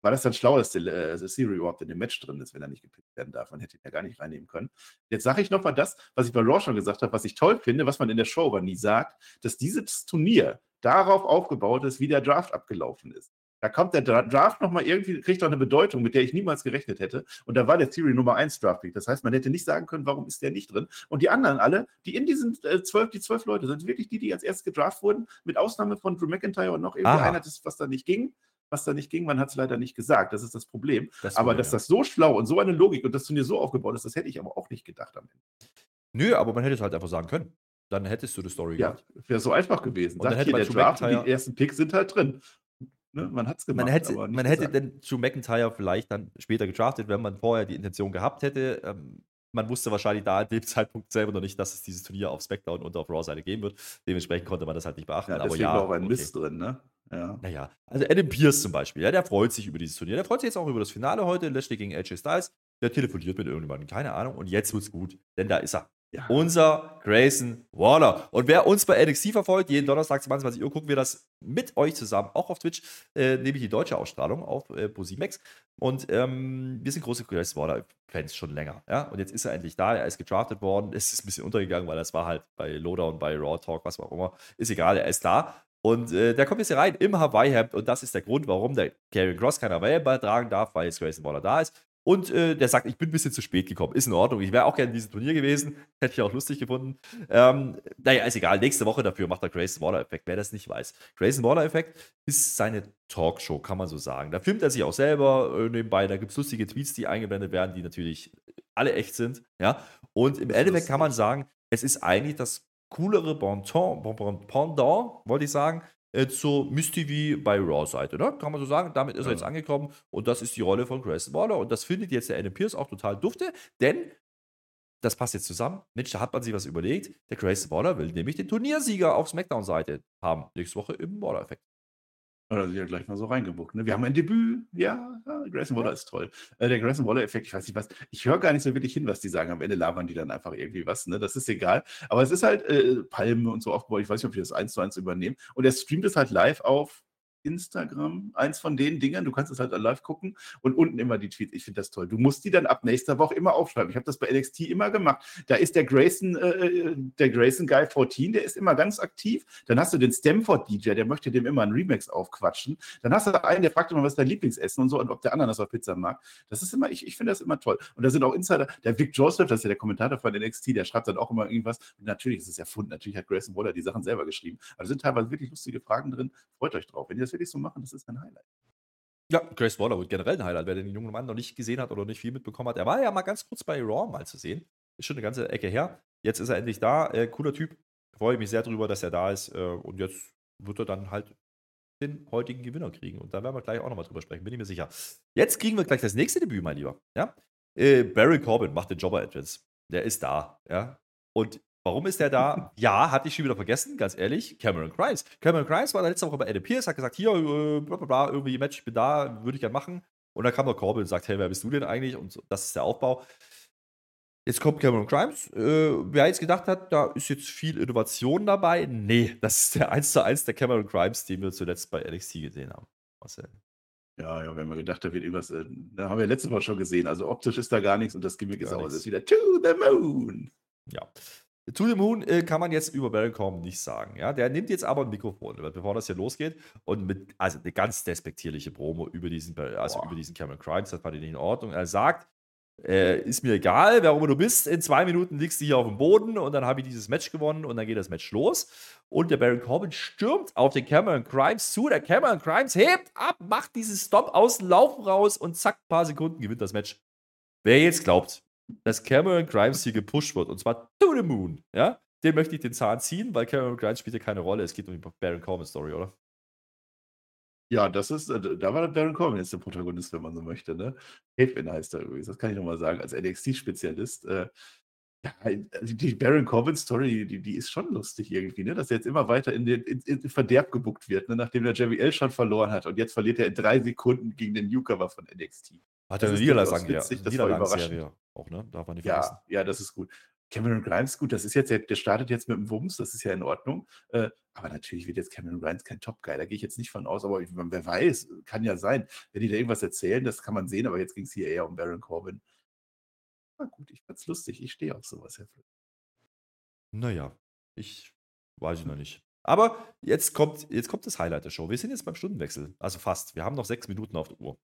S3: war das dann schlau, dass der, äh, Siri überhaupt in dem Match drin ist, wenn er nicht gepickt werden darf? Man hätte ihn ja gar nicht reinnehmen können. Jetzt sage ich nochmal das, was ich bei Raw schon gesagt habe, was ich toll finde, was man in der Show aber nie sagt, dass dieses Turnier darauf aufgebaut ist, wie der Draft abgelaufen ist. Da kommt der Draft nochmal irgendwie, kriegt auch eine Bedeutung, mit der ich niemals gerechnet hätte. Und da war der Theory Nummer 1 Draft Pick. Das heißt, man hätte nicht sagen können, warum ist der nicht drin. Und die anderen alle, die in diesen äh, zwölf, die zwölf Leute sind wirklich die, die als erstes gedraft wurden, mit Ausnahme von Drew McIntyre und noch irgendwie Aha. einer, das, was da nicht ging. Was da nicht ging, man hat es leider nicht gesagt. Das ist das Problem. Das aber dass ja. das so schlau und so eine Logik und das Turnier so aufgebaut ist, das hätte ich aber auch nicht gedacht am Ende.
S2: Nö, aber man hätte es halt einfach sagen können. dann hättest du die Story
S3: Ja,
S2: gehabt.
S3: wäre so einfach gewesen.
S2: Und dann hätte
S3: hier, der Draft die ersten Picks sind halt drin. Ne? Man hat es gemacht.
S2: Man hätte, man hätte den Drew McIntyre vielleicht dann später gedraftet, wenn man vorher die Intention gehabt hätte. Ähm, man wusste wahrscheinlich da an dem (laughs) Zeitpunkt selber noch nicht, dass es dieses Turnier auf SmackDown und auf Raw-Seite geben wird. Dementsprechend konnte man das halt nicht beachten.
S3: ja,
S2: aber ja,
S3: war auch ein
S2: okay.
S3: Mist drin, ne? Ja.
S2: Naja, also Adam Pierce zum Beispiel, ja, der freut sich über dieses Turnier. Der freut sich jetzt auch über das Finale heute, Lashley gegen AJ Styles. Der telefoniert mit irgendjemandem, keine Ahnung. Und jetzt wird's gut, denn da ist er.
S3: Ja.
S2: Unser Grayson Waller. Und wer uns bei NXT verfolgt, jeden Donnerstag 22 Uhr gucken wir das mit euch zusammen, auch auf Twitch, äh, nämlich die deutsche Ausstrahlung auf äh. Und ähm, wir sind große Grayson Waller-Fans schon länger. Ja? Und jetzt ist er endlich da, er ist gedraftet worden. Es ist ein bisschen untergegangen, weil das war halt bei Lowdown, bei Raw Talk, was auch immer. Ist egal, er ist da. Und äh, der kommt jetzt hier rein im Hawaii-Hemd und das ist der Grund, warum der Karrion Cross kein Hawaii-Ball tragen darf, weil jetzt Grayson Waller da ist. Und äh, der sagt, ich bin ein bisschen zu spät gekommen. Ist in Ordnung. Ich wäre auch gerne in diesem Turnier gewesen. (laughs) Hätte ich auch lustig gefunden. Ähm, naja, ist egal. Nächste Woche dafür macht der Grayson Waller-Effekt. Wer das nicht weiß. Grayson Waller-Effekt ist seine Talkshow, kann man so sagen. Da filmt er sich auch selber äh, nebenbei. Da gibt es lustige Tweets, die eingeblendet werden, die natürlich alle echt sind. Ja? Und im Endeffekt kann man sagen, es ist eigentlich das coolere Bon- Pendant, wollte ich sagen, äh, zur TV bei Raw-Seite. Ne? Kann man so sagen. Damit ist er
S3: Ja.
S2: jetzt angekommen und das ist die Rolle von Grayson Waller und das findet jetzt der Adam Pierce auch total dufte, denn das passt jetzt zusammen. Mensch, da hat man sich was überlegt. Der Grayson Waller will nämlich den Turniersieger auf SmackDown-Seite haben. Nächste Woche im Waller-Effekt.
S3: Oder sie ja gleich mal so reingebuckt. Ne? Wir haben ein Debüt. Ja, ja Grayson Waller ist toll. Äh, der Grayson Waller-Effekt, ich weiß nicht was. Ich höre gar nicht so wirklich hin, was die sagen. Am Ende labern die dann einfach irgendwie was. Ne? Das ist egal. Aber es ist halt äh, Palmen und so aufgebaut. Ich weiß nicht, ob die das eins zu eins übernehmen. Und er streamt es halt live auf Instagram. Eins von den Dingern. Du kannst es halt live gucken. Und unten immer die Tweets. Ich finde das toll. Du musst die dann ab nächster Woche immer aufschreiben. Ich habe das bei NXT immer gemacht. Da ist der Grayson, äh, der Grayson Guy 14, der ist immer ganz aktiv. Dann hast du den Stamford DJ, der möchte dem immer einen Remix aufquatschen. Dann hast du einen, der fragt immer, was dein Lieblingsessen und so und ob der Ananas auf Pizza mag. Das ist immer, ich, ich finde das immer toll. Und da sind auch Insider, der Vic Joseph, das ist ja der Kommentator von NXT, der schreibt dann auch immer irgendwas. Und natürlich ist es erfunden, natürlich hat Grayson Waller die Sachen selber geschrieben. Aber da sind teilweise wirklich lustige Fragen drin. Freut euch drauf. Wenn die das wirklich so machen, das ist ein Highlight.
S2: Ja, Grace Waller generell ein Highlight, wer den jungen Mann noch nicht gesehen hat oder nicht viel mitbekommen hat. Er war ja mal ganz kurz bei Raw mal zu sehen. Ist schon eine ganze Ecke her. Jetzt ist er endlich da. Äh, cooler Typ. Freue mich sehr drüber, dass er da ist. Äh, und jetzt wird er dann halt den heutigen Gewinner kriegen. Und da werden wir gleich auch nochmal drüber sprechen, bin ich mir sicher. Jetzt kriegen wir gleich das nächste Debüt, mein Lieber. Ja? Äh, Barry Corbin macht den Jobber Entrance. Der ist da. Ja? Und warum ist der da? ja, hatte ich schon wieder vergessen, ganz ehrlich. Cameron Grimes. Cameron Grimes war letzte Woche bei Adam Pierce, hat gesagt: Hier, äh, bla bla bla, irgendwie Match, ich bin da, würde ich gerne machen. Und dann kam der Corbin und sagt: Hey, wer bist du denn eigentlich? Und so, das ist der Aufbau. Jetzt kommt Cameron Grimes. Äh, wer jetzt gedacht hat, da ist jetzt viel Innovation dabei? Nee, das ist der 1 zu 1 der Cameron Grimes, den wir zuletzt bei NXT gesehen haben. Marcel.
S3: Ja, ja, wir haben ja gedacht, da wird irgendwas, äh, da haben wir letztes Mal schon gesehen. Also optisch ist da gar nichts und das Gimmick ist auch, ist wieder to the moon.
S2: Ja. To the Moon äh, kann man jetzt über Baron Corbin nicht sagen. Ja? Der nimmt jetzt aber ein Mikrofon, bevor das hier losgeht. Und mit, also eine ganz despektierliche Promo über diesen, also
S3: Boah.
S2: über diesen Cameron Grimes, das fand ich nicht in Ordnung. Er sagt, äh, ist mir egal, wer immer du bist, in zwei Minuten liegst du hier auf dem Boden und dann habe ich dieses Match gewonnen und dann geht das Match los. Und der Baron Corbin stürmt auf den Cameron Grimes zu. Der Cameron Grimes hebt ab, macht diesen Stomp aus dem Laufen raus und zack, ein paar Sekunden gewinnt das Match. Wer jetzt glaubt, dass Cameron Grimes hier gepusht wird, und zwar to the moon, ja, den möchte ich den Zahn ziehen, weil Cameron Grimes spielt ja keine Rolle. Es geht um die Baron Corbin Story, oder?
S3: Ja, das ist, äh, da war der Baron Corbin jetzt der Protagonist, wenn man so möchte, ne? Hedwin heißt er übrigens, das kann ich nochmal sagen, als NXT-Spezialist. Äh, ja, also die Baron Corbin-Story, die, die ist schon lustig irgendwie, ne? Dass er jetzt immer weiter in den in, in Verderb gebuckt wird, ne? nachdem der Jerry L schon verloren hat und jetzt verliert er in drei Sekunden gegen den Newcomer von NXT.
S2: Hat ja eine
S3: durchaus witzig, das war
S2: Niederlagenserie auch, ne? Darf man nicht vergessen.
S3: Ja, ja, das ist gut. Cameron Grimes, gut, das ist jetzt, der startet jetzt mit dem Wumms, das ist ja in Ordnung. Äh, aber natürlich wird jetzt Cameron Grimes kein Top-Guy, da gehe ich jetzt nicht von aus, aber ich, wer weiß, kann ja sein. Wenn die da irgendwas erzählen, das kann man sehen, aber jetzt ging es hier eher um Baron Corbin. Na gut, ich fand's lustig, ich stehe auf sowas, Herr Flöter.
S2: Naja, ich weiß ich noch nicht. Aber jetzt kommt, jetzt kommt das Highlight der Show. Wir sind jetzt beim Stundenwechsel, also fast. Wir haben noch sechs Minuten auf der Uhr.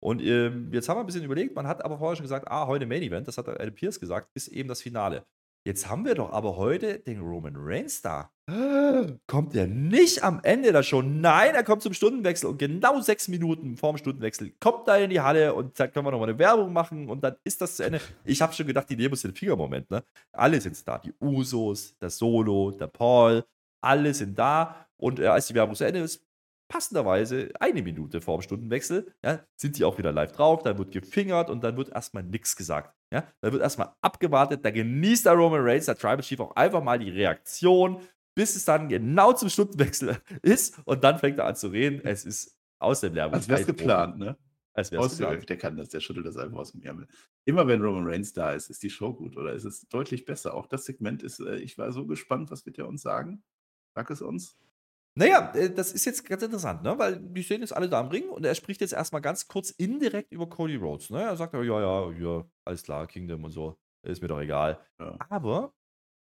S2: Und ähm, jetzt haben wir ein bisschen überlegt, man hat aber vorher schon gesagt, ah, heute Main Event, das hat Adam Pierce gesagt, ist eben das Finale. Jetzt haben wir doch aber heute den Roman Reigns da. Kommt er nicht am Ende der Show? Nein, er kommt zum Stundenwechsel und genau sechs Minuten vorm Stundenwechsel kommt er in die Halle und da können wir nochmal eine Werbung machen und dann ist das zu Ende. Ich habe schon gedacht, die nehmen uns den Fingermoment, ne? Alle sind da. Die Usos, der Solo, der Paul, alle sind da und äh, als die Werbung zu Ende ist, passenderweise eine Minute vor dem Stundenwechsel, ja, sind die auch wieder live drauf, dann wird gefingert und dann wird erstmal nichts gesagt. Ja, da wird erstmal abgewartet, da genießt der Roman Reigns, der Tribal Chief auch einfach mal die Reaktion, bis es dann genau zum Stundenwechsel (laughs) ist und dann fängt er an zu reden. Es ist aus dem Lärm.
S3: Als wäre es geplant, ne?
S2: Als wäre es
S3: geplant. Der kann das, der schüttelt das einfach aus dem Ärmel. Immer wenn Roman Reigns da ist, ist die Show gut oder ist es deutlich besser. Auch das Segment ist, äh, ich war so gespannt, was wird er uns sagen? Sag es uns.
S2: Naja, äh, das ist jetzt ganz interessant, ne? weil die stehen jetzt alle da am Ring und er spricht jetzt erstmal ganz kurz indirekt über Cody Rhodes. Ne? Er sagt ja, ja, ja, alles klar, Kingdom und so, ist mir doch egal.
S3: Ja.
S2: Aber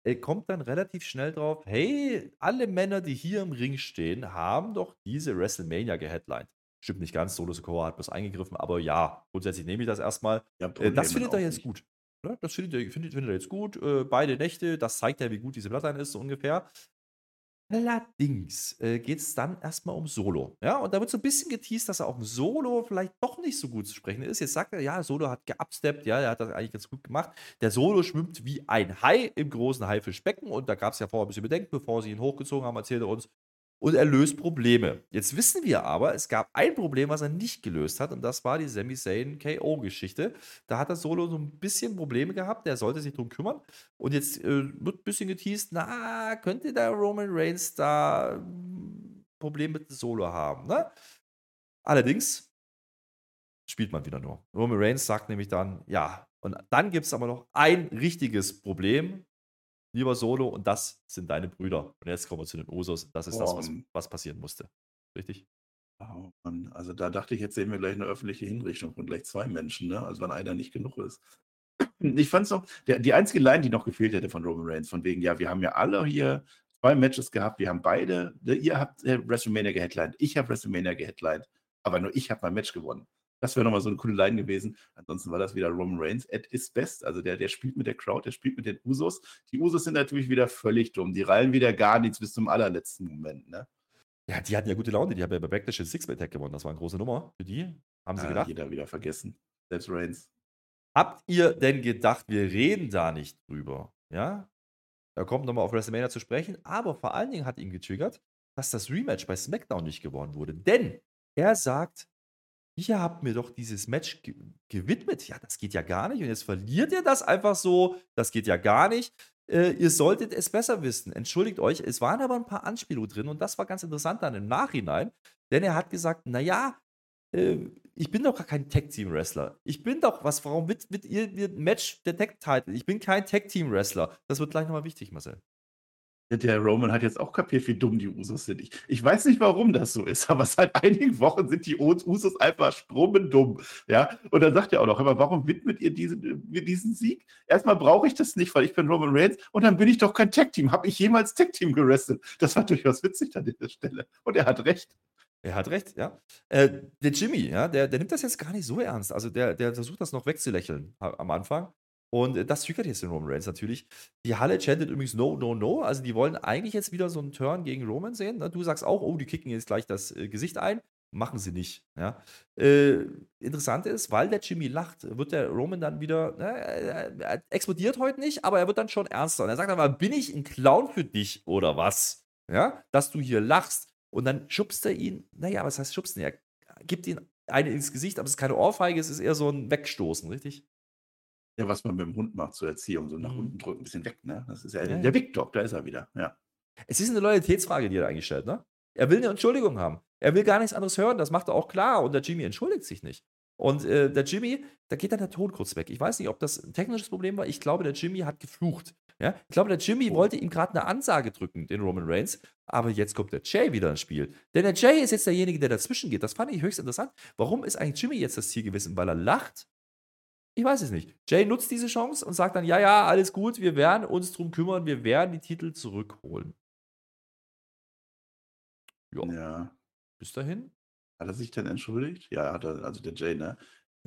S2: er kommt dann relativ schnell drauf, hey, alle Männer, die hier im Ring stehen, haben doch diese WrestleMania geheadlined. Stimmt nicht ganz, Solo Sokoa hat bloß eingegriffen, aber ja, grundsätzlich nehme ich das erstmal.
S3: Ja,
S2: Äh, das findet er jetzt
S3: nicht.
S2: gut. Ne? Das findet er, findet, findet er jetzt gut. Äh, beide Nächte, das zeigt ja, wie gut diese Bloodline ist, so ungefähr. Allerdings äh, geht es dann erstmal um Solo. Ja, und da wird so ein bisschen geteased, dass er auf dem Solo vielleicht doch nicht so gut zu sprechen ist. Jetzt sagt er, ja, Solo hat geupsteppt, ja, er hat das eigentlich ganz gut gemacht. Der Solo schwimmt wie ein Hai im großen Haifischbecken und da gab es ja vorher ein bisschen Bedenken, bevor sie ihn hochgezogen haben, erzählt er uns. Und er löst Probleme. Jetzt wissen wir aber, es gab ein Problem, was er nicht gelöst hat, und das war die Sami Zayn KO-Geschichte. Da hat er Solo so ein bisschen Probleme gehabt, der sollte sich drum kümmern. Und jetzt äh, wird ein bisschen geteased, na, könnte der Roman Reigns da ein Problem mit Solo haben, ne? Allerdings spielt man wieder nur. Roman Reigns sagt nämlich dann, ja, und dann gibt es aber noch ein richtiges Problem, lieber Solo, und das sind deine Brüder. Und jetzt kommen wir zu den Usos. Das ist das, was,
S3: Oh.
S2: was passieren musste. Richtig?
S3: Oh Mann, also da dachte ich, jetzt sehen wir gleich eine öffentliche Hinrichtung von gleich zwei Menschen, ne? Also wenn einer nicht genug ist. (clears throat) Ich fand es noch, der, die einzige Line, die noch gefehlt hätte von Roman Reigns, von wegen, ja, wir haben ja alle hier zwei Matches gehabt, wir haben beide, ne, ihr habt äh, WrestleMania geheadlined, ich habe WrestleMania geheadlined, aber nur ich habe mein Match gewonnen. Das wäre nochmal so eine coole Line gewesen. Ansonsten war das wieder Roman Reigns at his best. Also der, der spielt mit der Crowd, der spielt mit den Usos. Die Usos sind natürlich wieder völlig dumm. Die rallen wieder gar nichts bis zum allerletzten Moment, ne?
S2: Ja, die hatten ja gute Laune. Die haben ja bei Backlash den Six-Man-Tag gewonnen. Das war eine große Nummer für die. Haben sie
S3: Ah,
S2: gedacht?
S3: jeder wieder vergessen. Selbst Reigns.
S2: Habt ihr denn gedacht, wir reden da nicht drüber? Ja? Er kommt nochmal auf WrestleMania zu sprechen, aber vor allen Dingen hat ihn getriggert, dass das Rematch bei SmackDown nicht gewonnen wurde. Denn er sagt, ihr habt mir doch dieses Match ge gewidmet. Ja, das geht ja gar nicht. Und jetzt verliert ihr das einfach so. Das geht ja gar nicht. Äh, ihr solltet es besser wissen. Entschuldigt euch. Es waren aber ein paar Anspielungen drin und das war ganz interessant dann im Nachhinein. Denn er hat gesagt, naja, äh, ich bin doch gar kein Tag-Team-Wrestler. Ich bin doch, was, warum mit, mit ihr ein Match der Tag-Title? Ich bin kein Tag-Team-Wrestler. Das wird gleich nochmal wichtig, Marcel.
S3: Der Roman hat jetzt auch kapiert, wie dumm die Usos sind. Ich, ich weiß nicht, warum das so ist, (laughs) aber seit einigen Wochen sind die Us- Usos einfach strummendumm. Ja? Und dann sagt er auch noch immer, warum widmet ihr diesen, mir diesen Sieg? Erstmal brauche ich das nicht, weil ich bin Roman Reigns und dann bin ich doch kein Tag-Team. Habe ich jemals Tag-Team gewrestelt? Das war durchaus witzig an dieser Stelle. Und er hat recht.
S2: Er hat recht, ja. Äh, der Jimmy, ja, der, der nimmt das jetzt gar nicht so ernst. Also der, der versucht das noch wegzulächeln am Anfang. Und äh, das triggert jetzt den Roman Reigns natürlich. Die Halle chantet übrigens No, No, No. Also die wollen eigentlich jetzt wieder so einen Turn gegen Roman sehen. Ne? Du sagst auch, oh, die kicken jetzt gleich das äh, Gesicht ein. Machen sie nicht. Ja. Äh, interessant ist, weil der Jimmy lacht, wird der Roman dann wieder, ne, er, er explodiert heute nicht, aber er wird dann schon ernster. Und er sagt aber, bin ich ein Clown für dich oder was? Ja, dass du hier lachst. Und dann schubst er ihn, naja, was heißt schubsen? Er gibt ihm eine ins Gesicht, aber es ist keine Ohrfeige, es ist eher so ein Wegstoßen, richtig?
S3: Ja, was man mit dem Hund macht zur Erziehung, so nach
S2: Mhm.
S3: unten drücken, ein bisschen weg. Ne? Das ist ja,
S2: Ja,
S3: der Big Dog, da ist er wieder. Ja.
S2: Es ist eine Loyalitätsfrage, die er eigentlich stellt, ne? Er will eine Entschuldigung haben. Er will gar nichts anderes hören, das macht er auch klar. Und der Jimmy entschuldigt sich nicht. Und äh, der Jimmy, da geht dann der Ton kurz weg. Ich weiß nicht, ob das ein technisches Problem war. Ich glaube, der Jimmy hat geflucht. Ja? Ich glaube, der Jimmy
S3: Oh.
S2: wollte ihm gerade eine Ansage drücken, den Roman Reigns. Aber jetzt kommt der Jay wieder ins Spiel. Denn der Jay ist jetzt derjenige, der dazwischen geht. Das fand ich höchst interessant. Warum ist eigentlich Jimmy jetzt das Ziel gewesen? Weil er lacht? Ich weiß es nicht. Jay nutzt diese Chance und sagt dann: Ja, ja, alles gut, wir werden uns drum kümmern, wir werden die Titel zurückholen. Ja,
S3: ja.
S2: bis dahin.
S3: Hat er sich denn entschuldigt? Ja, hat er, also der Jay, ne?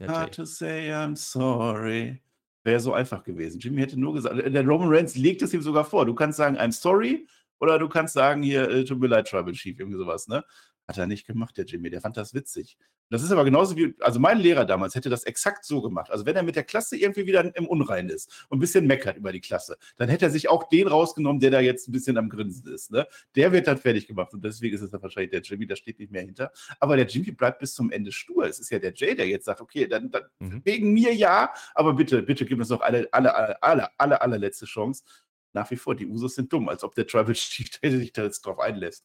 S3: Hard
S2: Jay.
S3: to say I'm sorry. Wäre so einfach gewesen. Jimmy hätte nur gesagt, der Roman Reigns legt es ihm sogar vor. Du kannst sagen, I'm sorry, oder du kannst sagen, hier, äh, tut mir leid, Tribal Chief, irgendwie sowas, ne? Hat er nicht gemacht, der Jimmy. Der fand das witzig. Das ist aber genauso wie, also mein Lehrer damals hätte das exakt so gemacht. Also wenn er mit der Klasse irgendwie wieder im Unrein ist und ein bisschen meckert über die Klasse, dann hätte er sich auch den rausgenommen, der da jetzt ein bisschen am Grinsen ist. Ne? Der wird dann fertig gemacht und deswegen ist es dann wahrscheinlich der Jimmy, da steht nicht mehr hinter. Aber der Jimmy bleibt bis zum Ende stur. Es ist ja der Jay, der jetzt sagt, okay, dann, dann mhm. wegen mir ja, aber bitte, bitte gib uns noch alle, alle, alle, alle, alle, allerletzte Chance. Nach wie vor, die Usos sind dumm, als ob der Tribal Chief (laughs) sich da jetzt drauf einlässt.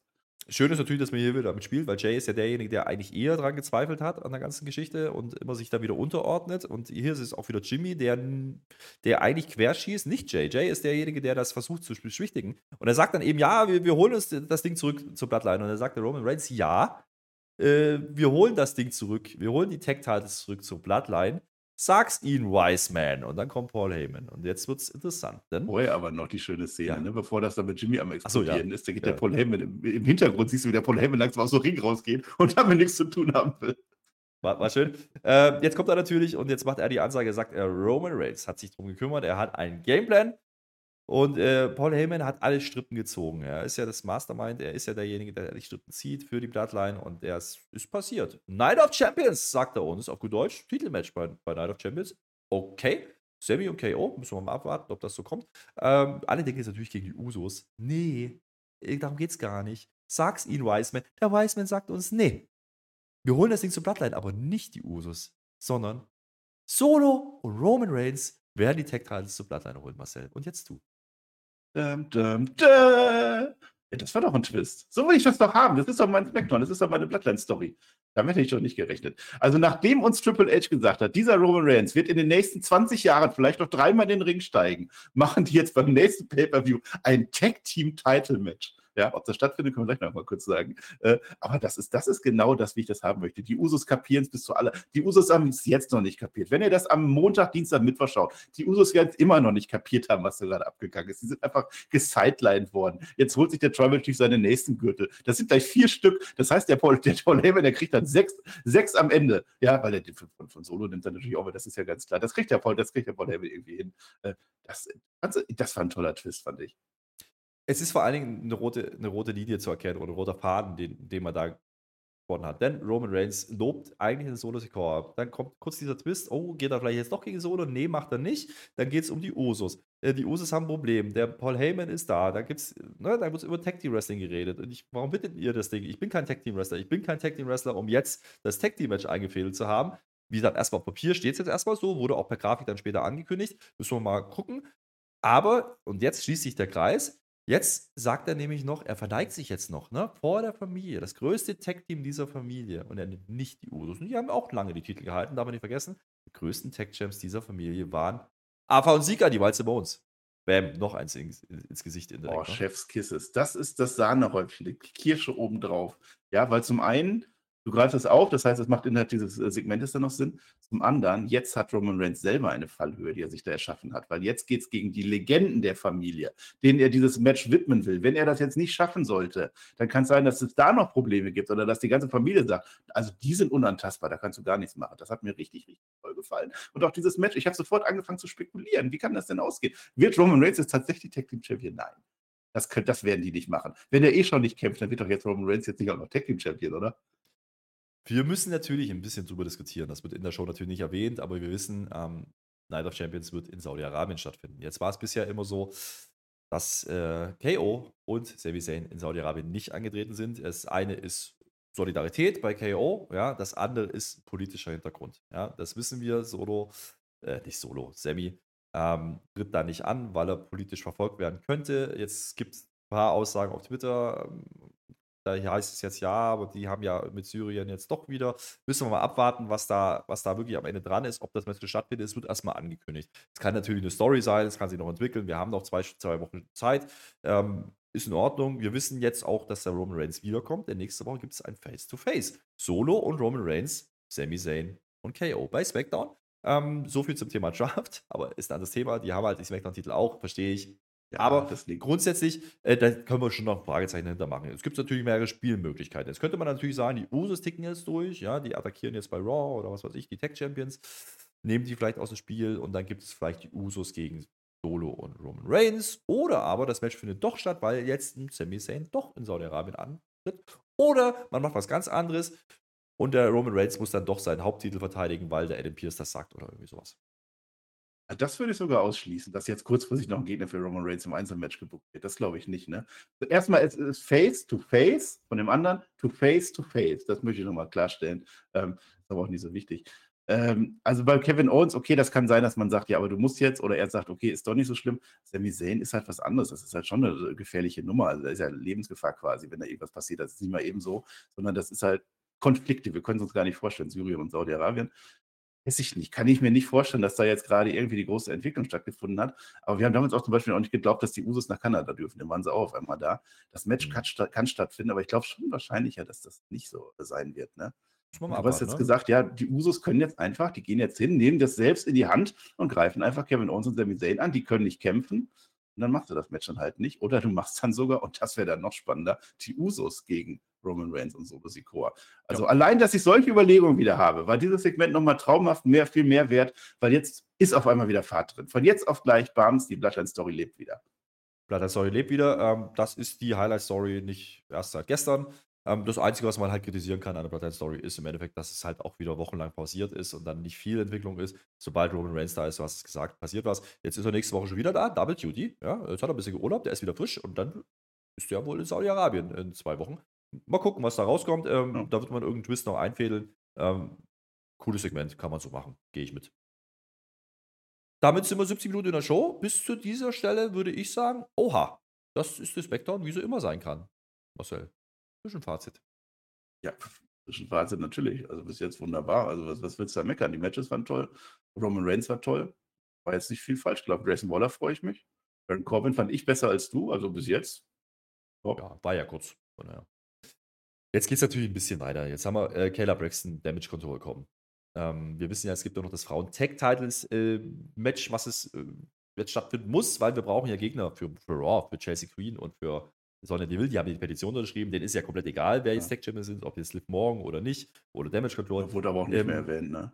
S2: Schön ist natürlich, dass man hier wieder mitspielt, weil Jay ist ja derjenige, der eigentlich eher daran gezweifelt hat an der ganzen Geschichte und immer sich da wieder unterordnet. Und hier ist es auch wieder Jimmy, der, der eigentlich querschießt, nicht Jay. Jay ist derjenige, der das versucht zu beschwichtigen. Und er sagt dann eben, ja, wir, wir holen uns das Ding zurück zur Bloodline. Und er sagt der Roman Reigns, ja, äh, wir holen das Ding zurück. Wir holen die Tech-Titles zurück zur Bloodline. Sag's ihn, Wiseman. Und dann kommt Paul Heyman. Und jetzt wird's interessant.
S3: Denn Vorher aber noch die schöne Szene, ja. ne? bevor das dann mit Jimmy am explodieren so, ja. ist. Da geht ja. der Paul Heyman im, im, Hintergrund, siehst du, wie der Paul Heyman langsam aus dem Ring rausgeht und damit nichts zu tun haben will.
S2: War, war schön. Äh, jetzt kommt er natürlich und jetzt macht er die Ansage, sagt er, Roman Reigns hat sich darum gekümmert, er hat einen Gameplan und äh, Paul Heyman hat alle Strippen gezogen. Er ist ja das Mastermind, er ist ja derjenige, der die Strippen zieht für die Bloodline und er ist, ist passiert. Night of Champions, sagt er uns auf gut Deutsch. Titelmatch bei, bei Night of Champions. Okay. Sammy und KO, müssen wir mal abwarten, ob das so kommt. Ähm, alle denken jetzt natürlich gegen die Usos. Nee, äh, darum geht's gar nicht. Sag's ihnen, Wiseman. Der Wiseman sagt uns, nee. Wir holen das Ding zur Bloodline, aber nicht die Usos, sondern Solo und Roman Reigns werden die Tag Titles zur Bloodline holen, Marcel. Und jetzt du.
S3: Dum, dum, dum. Ja, das war doch ein Twist. So will ich das doch haben. Das ist doch mein Spectrum. Das ist doch meine Bloodline-Story. Damit hätte ich doch nicht gerechnet. Also, nachdem uns Triple H gesagt hat, dieser Roman Reigns wird in den nächsten 20 Jahren vielleicht noch dreimal in den Ring steigen, machen die jetzt beim nächsten Pay-Per-View ein Tag-Team-Title-Match. Ja, ob das stattfindet, können wir gleich noch mal kurz sagen. Äh, aber das ist, das ist genau das, wie ich das haben möchte. Die Usos kapieren es bis zu alle. Die Usos haben es jetzt noch nicht kapiert. Wenn ihr das am Montag, Dienstag, Mittwoch schaut, die Usos werden es immer noch nicht kapiert haben, was da gerade abgegangen ist. Die sind einfach gesidelined worden. Jetzt holt sich der Tribal Chief seine nächsten Gürtel. Das sind gleich vier Stück. Das heißt, der Paul, der Paul Heyman, der kriegt dann sechs, sechs am Ende. Ja, weil der von, von Solo nimmt dann natürlich auch, aber das ist ja ganz klar. Das kriegt der Paul, das kriegt der Paul Heyman irgendwie hin. Äh, das, also, das war ein toller Twist, fand ich.
S2: Es ist vor allen Dingen eine rote, eine rote Linie zu erkennen oder ein roter Faden, den, den man da gewonnen hat. Denn Roman Reigns lobt eigentlich den Solo-Score. Dann kommt kurz dieser Twist, oh, geht er vielleicht jetzt doch gegen Solo? Nee, macht er nicht. Dann geht es um die Usos. Äh, die Usos haben ein Problem. Der Paul Heyman ist da. Da gibt's, ne, da wird über Tag Team Wrestling geredet. Und ich, warum bittet ihr das Ding? Ich bin kein Tag Team Wrestler. Ich bin kein Tag Team Wrestler, um jetzt das Tag Team Match eingefädelt zu haben. Wie gesagt, erstmal auf Papier steht es jetzt erstmal so, wurde auch per Grafik dann später angekündigt. Müssen wir mal gucken. Aber, und jetzt schließt sich der Kreis, Jetzt sagt er nämlich noch, er verneigt sich jetzt noch, ne, vor der Familie, das größte Tech-Team dieser Familie. Und er nimmt nicht die Usos. Und die haben auch lange die Titel gehalten, darf man nicht vergessen. Die größten Tech-Champs dieser Familie waren Ava und Sika, die Walze Bones. Bam, noch eins ins, ins Gesicht
S3: indirekt. Oh, ne? Chefskisses. Das ist das Sahnehäubchen, die Kirsche obendrauf. Ja, weil zum einen Du greifst es auf, das heißt, es macht innerhalb dieses äh, Segmentes dann noch Sinn. Zum anderen, jetzt hat Roman Reigns selber eine Fallhöhe, die er sich da erschaffen hat, weil jetzt geht es gegen die Legenden der Familie, denen er dieses Match widmen will. Wenn er das jetzt nicht schaffen sollte, dann kann es sein, dass es da noch Probleme gibt oder dass die ganze Familie sagt, also die sind unantastbar, da kannst du gar nichts machen. Das hat mir richtig, richtig toll gefallen. Und auch dieses Match, ich habe sofort angefangen zu spekulieren. Wie kann das denn ausgehen? Wird Roman Reigns jetzt tatsächlich Tag Team Champion? Nein. Das, könnt, das werden die nicht machen. Wenn er eh schon nicht kämpft, dann wird doch jetzt Roman Reigns jetzt nicht auch noch Tag Team Champion, oder?
S2: Wir müssen natürlich ein bisschen drüber diskutieren. Das wird in der Show natürlich nicht erwähnt, aber wir wissen, ähm, Night of Champions wird in Saudi-Arabien stattfinden. Jetzt war es bisher immer so, dass äh, KO und Sami Zayn in Saudi-Arabien nicht angetreten sind. Das eine ist Solidarität bei KO, ja, das andere ist politischer Hintergrund. Ja, das wissen wir, Solo, äh, nicht Solo, Sami ähm, tritt da nicht an, weil er politisch verfolgt werden könnte. Jetzt gibt es ein paar Aussagen auf Twitter, ähm, da heißt es jetzt ja, aber die haben ja mit Syrien jetzt doch wieder. Müssen wir mal abwarten, was da, was da wirklich am Ende dran ist, ob das Match stattfindet. Es wird erstmal angekündigt. Es kann natürlich eine Story sein, es kann sich noch entwickeln. Wir haben noch zwei, zwei Wochen Zeit. Ähm, ist in Ordnung. Wir wissen jetzt auch, dass der Roman Reigns wiederkommt, denn nächste Woche gibt es ein Face-to-Face. -face. Solo und Roman Reigns, Sami Zayn und KO bei SmackDown. Ähm, so viel zum Thema Draft, (laughs) aber ist dann das Thema. Die haben halt die SmackDown-Titel auch, verstehe ich. Ja, aber grundsätzlich, äh, da können wir schon noch Fragezeichen hintermachen. Es gibt natürlich mehrere Spielmöglichkeiten. Jetzt könnte man natürlich sagen, die Usos ticken jetzt durch, ja, die attackieren jetzt bei Raw oder was weiß ich, die Tech Champions. nehmen die vielleicht aus dem Spiel und dann gibt es vielleicht die Usos gegen Solo und Roman Reigns. Oder aber das Match findet doch statt, weil jetzt ein Sami Zayn doch in Saudi-Arabien antritt. Oder man macht was ganz anderes und der Roman Reigns muss dann doch seinen Haupttitel verteidigen, weil der Adam Pierce das sagt oder irgendwie sowas.
S3: Das würde ich sogar ausschließen, dass jetzt kurzfristig noch ein Gegner für Roman Reigns im Einzelmatch gebucht wird. Das glaube ich nicht, ne? Erstmal ist es Face to Face, von dem anderen to Face to Face. Das möchte ich nochmal klarstellen. Ähm, ist aber auch nicht so wichtig. Ähm, also bei Kevin Owens, okay, das kann sein, dass man sagt, ja, aber du musst jetzt, oder er sagt, okay, ist doch nicht so schlimm. Sami Zayn ist halt was anderes. Das ist halt schon eine gefährliche Nummer. Also da ist ja Lebensgefahr quasi, wenn da irgendwas passiert. Das ist nicht mal eben so, sondern das ist halt Konflikte. Wir können es uns gar nicht vorstellen, Syrien und Saudi-Arabien. Weiß ich nicht. Kann ich mir nicht vorstellen, dass da jetzt gerade irgendwie die große Entwicklung stattgefunden hat. Aber wir haben damals auch zum Beispiel auch nicht geglaubt, dass die Usos nach Kanada dürfen. Dann waren sie auch auf einmal da. Das Match
S2: Mhm.
S3: kann, kann stattfinden, aber ich glaube schon wahrscheinlicher, dass das nicht so sein wird. Ne?
S2: Mal
S3: Du hast jetzt
S2: ne?
S3: gesagt, ja, die Usos können jetzt einfach, die gehen jetzt hin, nehmen das selbst in die Hand und greifen einfach Kevin Owens und Sami Zayn an. Die können nicht kämpfen. Und dann machst du das Match dann halt nicht. Oder du machst dann sogar, und das wäre dann noch spannender, die Usos gegen Roman Reigns und Solo Sikoa. Also allein, dass ich solche Überlegungen wieder habe, war dieses Segment nochmal traumhaft mehr, viel mehr wert, weil jetzt ist auf einmal wieder Fahrt drin. Von jetzt auf gleich, Bams, die Bloodline-Story lebt wieder.
S2: Bloodline Story lebt wieder. Ähm, das ist die Highlight-Story, nicht erst seit gestern. Ähm, das Einzige, was man halt kritisieren kann an der Bloodline Story, ist im Endeffekt, dass es halt auch wieder wochenlang pausiert ist und dann nicht viel Entwicklung ist. Sobald Roman Reigns da ist, hast es gesagt, passiert was. Jetzt ist er nächste Woche schon wieder da, Double Duty. Ja, jetzt hat er ein bisschen geurlaubt, der ist wieder frisch und dann ist der wohl in Saudi-Arabien in zwei Wochen. Mal gucken, was da rauskommt. Ähm,
S3: Ja.
S2: Da wird man irgendeinen Twist noch einfädeln. Ähm, cooles Segment, kann man so machen. Gehe ich mit. Damit sind wir 70 Minuten in der Show. Bis zu dieser Stelle würde ich sagen, oha, das ist das Backdown, wie so immer sein kann. Marcel, Zwischenfazit.
S3: Ja, (laughs) Zwischenfazit natürlich. Also bis jetzt wunderbar. Also was, was willst du da meckern? Die Matches waren toll. Roman Reigns war toll. War jetzt nicht viel falsch gelaufen. Grayson Waller freue ich mich. Baron Corbin fand ich besser als du, also bis jetzt. Top.
S2: Ja, war ja kurz. Daher. Jetzt geht es natürlich ein bisschen weiter. Jetzt haben wir äh, Kayla Braxton Damage Control bekommen. Ähm, wir wissen ja, es gibt auch noch das Frauen-Tag-Titles-Match, was es äh, jetzt stattfinden muss, weil wir brauchen ja Gegner für, für Raw, für Chelsea Queen und für Sonja Deville. Die haben die Petition unterschrieben. Denen ist ja komplett egal, wer jetzt
S3: Ja.
S2: Tag-Champions sind, ob jetzt Liv Morgan oder nicht oder Damage Control.
S3: Wurde aber auch nicht
S2: Ähm,
S3: mehr erwähnt, ne?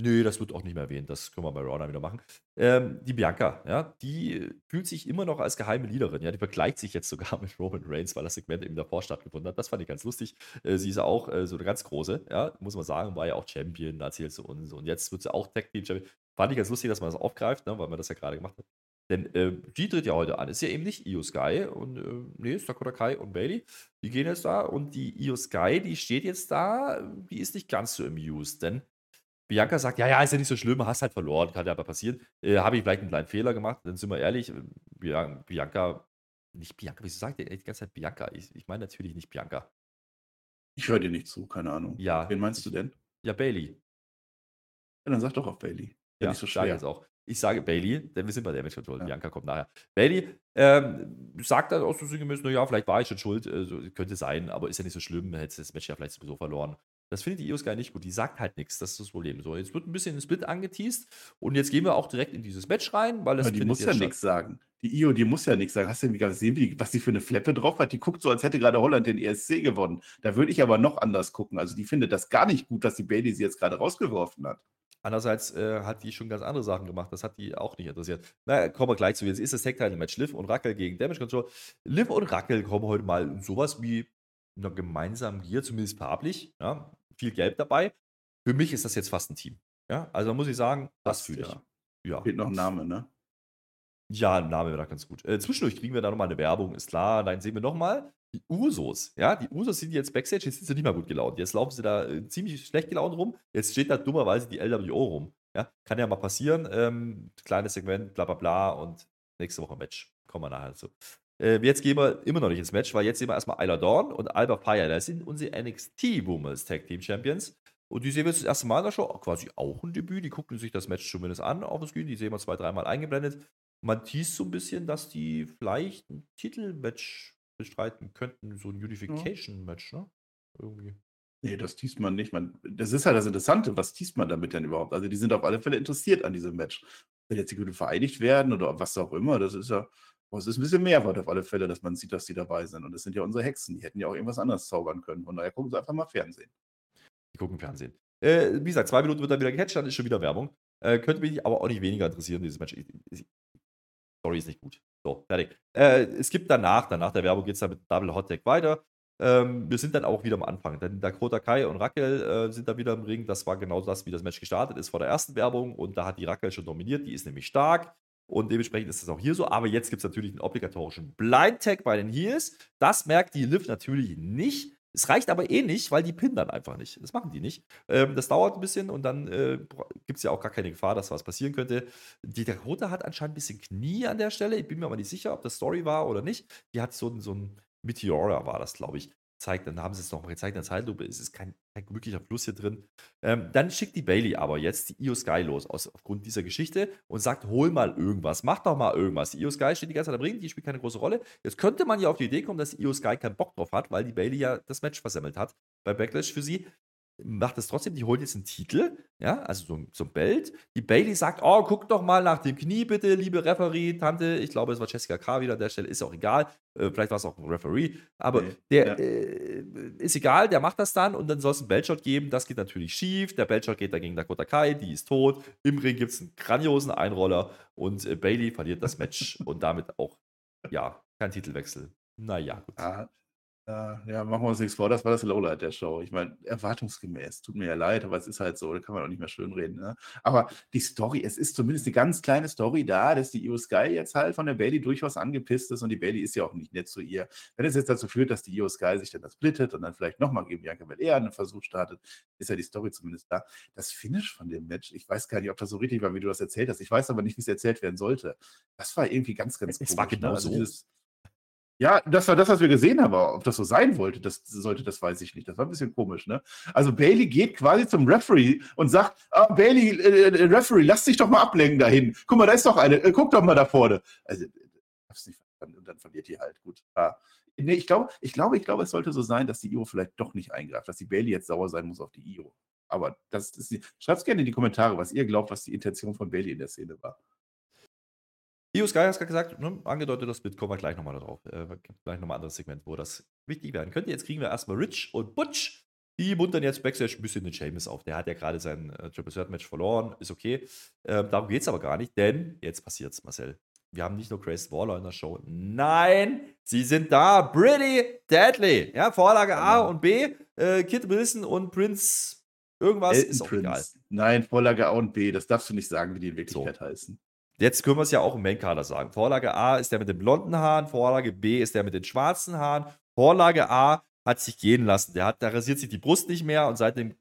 S2: Nö, das wird auch nicht mehr erwähnt. Das können wir bei Raw dann wieder machen. Ähm, die Bianca, ja, die fühlt sich immer noch als geheime Leaderin. Ja, die vergleicht sich jetzt sogar (laughs) mit Roman Reigns, weil das Segment eben davor stattgefunden hat. Das fand ich ganz lustig. Äh, sie ist ja auch äh, so eine ganz große, ja, muss man sagen, war ja auch Champion, erzählt sie uns. Und jetzt wird sie auch Tag Team Champion. Fand ich ganz lustig, dass man das aufgreift, ne, weil man das ja gerade gemacht hat. Denn äh, die tritt ja heute an. Ist ja eben nicht Io Sky und äh, nee, Dakota Kai und Bailey. Die gehen jetzt da und die Io Sky, die steht jetzt da, die ist nicht ganz so amused, denn Bianca sagt, ja, ja, ist ja nicht so schlimm, hast halt verloren, kann ja aber passieren. Äh, Habe ich vielleicht einen kleinen Fehler gemacht, dann sind wir ehrlich, äh, Bia- Bianca, nicht Bianca, wieso sagt ihr die ganze Zeit Bianca? Ich, ich meine natürlich nicht Bianca.
S3: Ich höre dir nicht zu, keine Ahnung.
S2: Ja.
S3: Wen meinst du denn?
S2: Ja, Bailey.
S3: Ja, dann sag doch auf Bailey. Ja, nicht so schwer.
S2: jetzt auch. Ich sage Bailey, denn wir sind bei Damage Control.
S3: Ja.
S2: Bianca kommt nachher. Bailey ähm, sagt dann auch so sinngemäß, naja, vielleicht war ich schon schuld, äh, so, könnte sein, aber ist ja nicht so schlimm, hätte das Match ja vielleicht sowieso verloren. Das findet die Io Sky nicht gut. Die sagt halt nichts. Das ist das Problem. So, jetzt wird ein bisschen ein Split angeteased und jetzt gehen wir auch direkt in dieses Match rein, weil das
S3: Aber die muss ja nichts sagen. Die Io, die muss ja nichts sagen. Hast du denn gesehen, was sie für eine Fleppe drauf hat? Die guckt so, als hätte gerade Holland den ESC gewonnen. Da würde ich aber noch anders gucken. Also die findet das gar nicht gut, dass die Bailey sie jetzt gerade rausgeworfen hat.
S2: Andererseits äh, hat die schon ganz andere Sachen gemacht. Das hat die auch nicht interessiert. Na, kommen wir gleich zu. Jetzt ist das Tag-Title-Match Liv und Rackel gegen Damage Control. Liv und Rackel kommen heute mal in sowas wie einer gemeinsamen Gier, zumindest farblich. Ja, viel Gelb dabei. Für mich ist das jetzt fast ein Team. Ja, also muss ich sagen, das fühle ich.
S3: ja.
S2: Ja.
S3: Fehlt noch ein Name, ne?
S2: Ja, Name wäre da ganz gut. Äh, zwischendurch kriegen wir da nochmal eine Werbung, ist klar. Dann sehen wir nochmal die Usos. Ja, die Usos sind jetzt Backstage, jetzt sind sie nicht mehr gut gelaunt. Jetzt laufen sie da äh, ziemlich schlecht gelaunt rum. Jetzt steht da dummerweise die LWO rum. Ja, kann ja mal passieren. Ähm, kleines Segment, bla bla bla und nächste Woche Match. Kommen wir nachher zu. Äh, jetzt gehen wir immer noch nicht ins Match, weil jetzt sehen wir erstmal Isla Dawn und Alba Fire. Das sind unsere NXT Women's Tag Team Champions. Und die sehen wir jetzt das erste Mal in der Show, quasi auch ein Debüt. Die gucken sich das Match zumindest an auf dem Screen. Die sehen wir zwei, dreimal eingeblendet. Man teast so ein bisschen, dass die vielleicht ein Titelmatch bestreiten könnten. So ein Unification-Match, ne? Irgendwie.
S3: Nee, das tiest man nicht. Man, das ist halt das Interessante. Was tiest man damit denn überhaupt? Also, die sind auf alle Fälle interessiert an diesem Match. Wenn jetzt die Gute vereidigt werden oder was auch immer, das ist ja. oh, Es ist ein bisschen Mehrwert auf alle Fälle, dass man sieht, dass die dabei sind. Und das sind ja unsere Hexen. Die hätten ja auch irgendwas anderes zaubern können. Von daher gucken sie einfach mal Fernsehen.
S2: Die gucken Fernsehen. Äh, wie gesagt, zwei Minuten wird dann wieder gecatcht, dann ist schon wieder Werbung. Äh, könnte mich aber auch nicht weniger interessieren, dieses Match. Story ist nicht gut. So, fertig. Äh, es gibt danach, danach der Werbung geht es dann mit Double Hot Tag weiter. Ähm, wir sind dann auch wieder am Anfang. Denn Dakota Kai und Raquel äh, sind da wieder im Ring. Das war genau das, wie das Match gestartet ist vor der ersten Werbung. Und da hat die Raquel schon dominiert. Die ist nämlich stark. Und dementsprechend ist das auch hier so. Aber jetzt gibt es natürlich einen obligatorischen Blind Tag bei den Heels. Das merkt die Liv natürlich nicht. Es reicht aber eh nicht, weil die pinnen dann einfach nicht. Das machen die nicht. Ähm, das dauert ein bisschen und dann äh, gibt es ja auch gar keine Gefahr, dass was passieren könnte. Die Dakota hat anscheinend ein bisschen Knie an der Stelle. Ich bin mir aber nicht sicher, ob das Story war oder nicht. Die hat so, so ein Meteora, war das, glaube ich zeigt, dann haben sie es nochmal gezeigt in der Zeitlupe, es ist kein, kein wirklicher Fluss hier drin. Ähm, dann schickt die Bailey aber jetzt die Io Sky los, aus, aufgrund dieser Geschichte und sagt, hol mal irgendwas, mach doch mal irgendwas. Die Io Sky steht die ganze Zeit am Ring, die spielt keine große Rolle. Jetzt könnte man ja auf die Idee kommen, dass die Io Sky keinen Bock drauf hat, weil die Bailey ja das Match versemmelt hat bei Backlash für sie macht es trotzdem, die holt jetzt einen Titel, ja, also so, so ein Belt. Die Bailey sagt, oh, guck doch mal nach dem Knie bitte, liebe Referee, Tante. Ich glaube, es war Jessica K. wieder an der Stelle, ist auch egal. Äh, vielleicht war es auch ein Referee, aber nee, der ja. äh, ist egal, der macht das dann und dann soll es einen Beltshot geben. Das geht natürlich schief. Der Beltshot geht dagegen Dakota Kai, die ist tot. Im Ring gibt es einen grandiosen Einroller und äh, Bailey verliert das Match (laughs) und damit auch, ja, kein Titelwechsel. Naja, gut.
S3: Ah, ja, ja, machen wir uns nichts vor, das war das Lowlight der Show. Ich meine, erwartungsgemäß, tut mir ja leid, aber es ist halt so, da kann man auch nicht mehr schön reden. Ne? Aber die Story, es ist zumindest eine ganz kleine Story da, dass die Io Sky jetzt halt von der Bailey durchaus angepisst ist und die Bailey ist ja auch nicht nett zu ihr. Wenn es jetzt dazu führt, dass die Io Sky sich dann das splittet und dann vielleicht nochmal gegen Bianca Belair einen Versuch startet, ist ja die Story zumindest da. Das Finish von dem Match, ich weiß gar nicht, ob das so richtig war, wie du das erzählt hast. Ich weiß aber nicht, wie es erzählt werden sollte. Das war irgendwie ganz, ganz
S2: es komisch. War genau ne? also so. Dieses,
S3: ja, das war das, was wir gesehen haben. Ob das so sein wollte, das sollte, das weiß ich nicht. Das war ein bisschen komisch, ne? Also Bailey geht quasi zum Referee und sagt: ah, Bailey, äh, äh, Referee, lass dich doch mal ablenken dahin. Guck mal, da ist doch eine. Äh, guck doch mal da vorne. Also, hab's nicht verstanden. Und dann verliert die halt. Gut. Ja. Nee, ich glaube, ich glaube, ich glaube, es sollte so sein, dass die Io vielleicht doch nicht eingreift, dass die Bailey jetzt sauer sein muss auf die Io. Aber das ist Schreibt gerne in die Kommentare, was ihr glaubt, was die Intention von Bailey in der Szene war.
S2: Io Sky hat gerade gesagt, ne, angedeutet, das Bild kommen wir gleich nochmal darauf. Äh, gleich nochmal ein anderes Segment, wo das wichtig werden könnte. Jetzt kriegen wir erstmal Rich und Butch. Die muntern jetzt Backstage ein bisschen den Seamus auf. Der hat ja gerade sein äh, Triple Threat Match verloren. Ist okay. Ähm, darum geht es aber gar nicht, denn jetzt passiert's, Marcel. Wir haben nicht nur Grace Waller in der Show. Nein, sie sind da. Pretty Deadly. Ja, Vorlage A und B. Äh, Kid Wilson und Prince. Irgendwas
S3: Elton ist auch Prince. egal. Nein, Vorlage A und B. Das darfst du nicht sagen, wie die in Wirklichkeit so. heißen.
S2: Jetzt können wir es ja auch im Main-Kader sagen. Vorlage A ist der mit den blonden Haaren, Vorlage B ist der mit den schwarzen Haaren. Vorlage A hat sich gehen lassen. Der hat, da rasiert sich die Brust nicht mehr und seitdem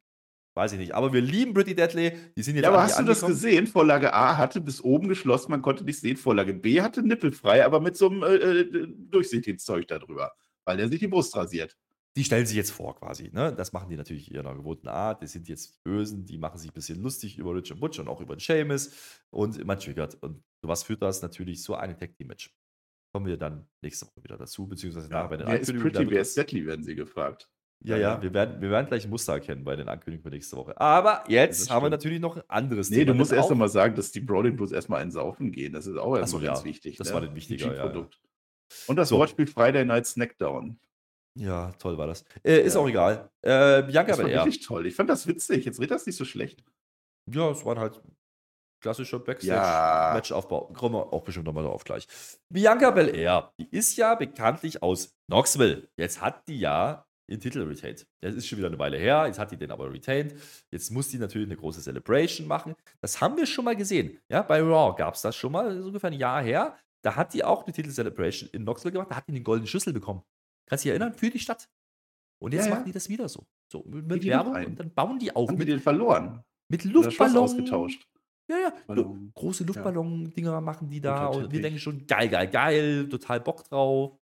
S2: weiß ich nicht. Aber wir lieben Pretty Deadly. Die sind jetzt
S3: ja, aber hast du das gesehen? Vorlage A hatte bis oben geschlossen, man konnte nicht sehen. Vorlage B hatte nippelfrei, aber mit so einem äh, äh Durchsichtigszeug darüber, weil der sich die Brust rasiert
S2: die stellen sich jetzt vor quasi. Ne? Das machen die natürlich in ihrer gewohnten Art. Die sind jetzt Bösen, die machen sich ein bisschen lustig über Rich und Butch und auch über den Seamus und man triggert. Und was führt das natürlich so ein Tag-Team-Match. Kommen wir dann nächste Woche wieder dazu, beziehungsweise
S3: ja, nachher bei den wer Ist pretty, wer ist Deadly, werden sie gefragt.
S2: Ja, ja, ja, wir, werden, wir werden gleich ein Muster erkennen bei den Ankündigungen für nächste Woche. Aber jetzt haben wir natürlich noch ein anderes
S3: nee, Thema. Nee, du musst erst einmal sagen, dass die Brolin bloß erstmal ein Saufen gehen. Das ist auch erstmal so, ganz
S2: ja,
S3: wichtig.
S2: Das ne? war den wichtiger, ja, ja.
S3: Und das so. Wortspiel Friday Night Snackdown.
S2: Ja, toll war das. Äh, ist ja. auch egal. Äh, Bianca
S3: das war Belair. wirklich toll. Ich fand das witzig. Jetzt redet das nicht so schlecht.
S2: Ja, es war halt klassischer Backstage-Matchaufbau. Ja. Kommen wir auch bestimmt nochmal drauf gleich. Bianca Belair, die ist ja bekanntlich aus Knoxville. Jetzt hat die ja ihren Titel retained. Das ist schon wieder eine Weile her. Jetzt hat die den aber retained. Jetzt muss die natürlich eine große Celebration machen. Das haben wir schon mal gesehen. Ja, bei Raw gab es das schon mal, das ungefähr ein Jahr her. Da hat die auch eine Titel-Celebration in Knoxville gemacht. Da hat die eine goldene Schüssel bekommen. Kannst du dich erinnern? Für die Stadt. Und jetzt ja, machen die das wieder so. So, mit Werbung und dann bauen die auf.
S3: Haben mit, die den verloren?
S2: Mit Luftballon.
S3: ausgetauscht.
S2: Ja, ja. Ballon. Große Luftballon-Dinger machen die da. Und wir denken schon, geil, geil, geil, total Bock drauf.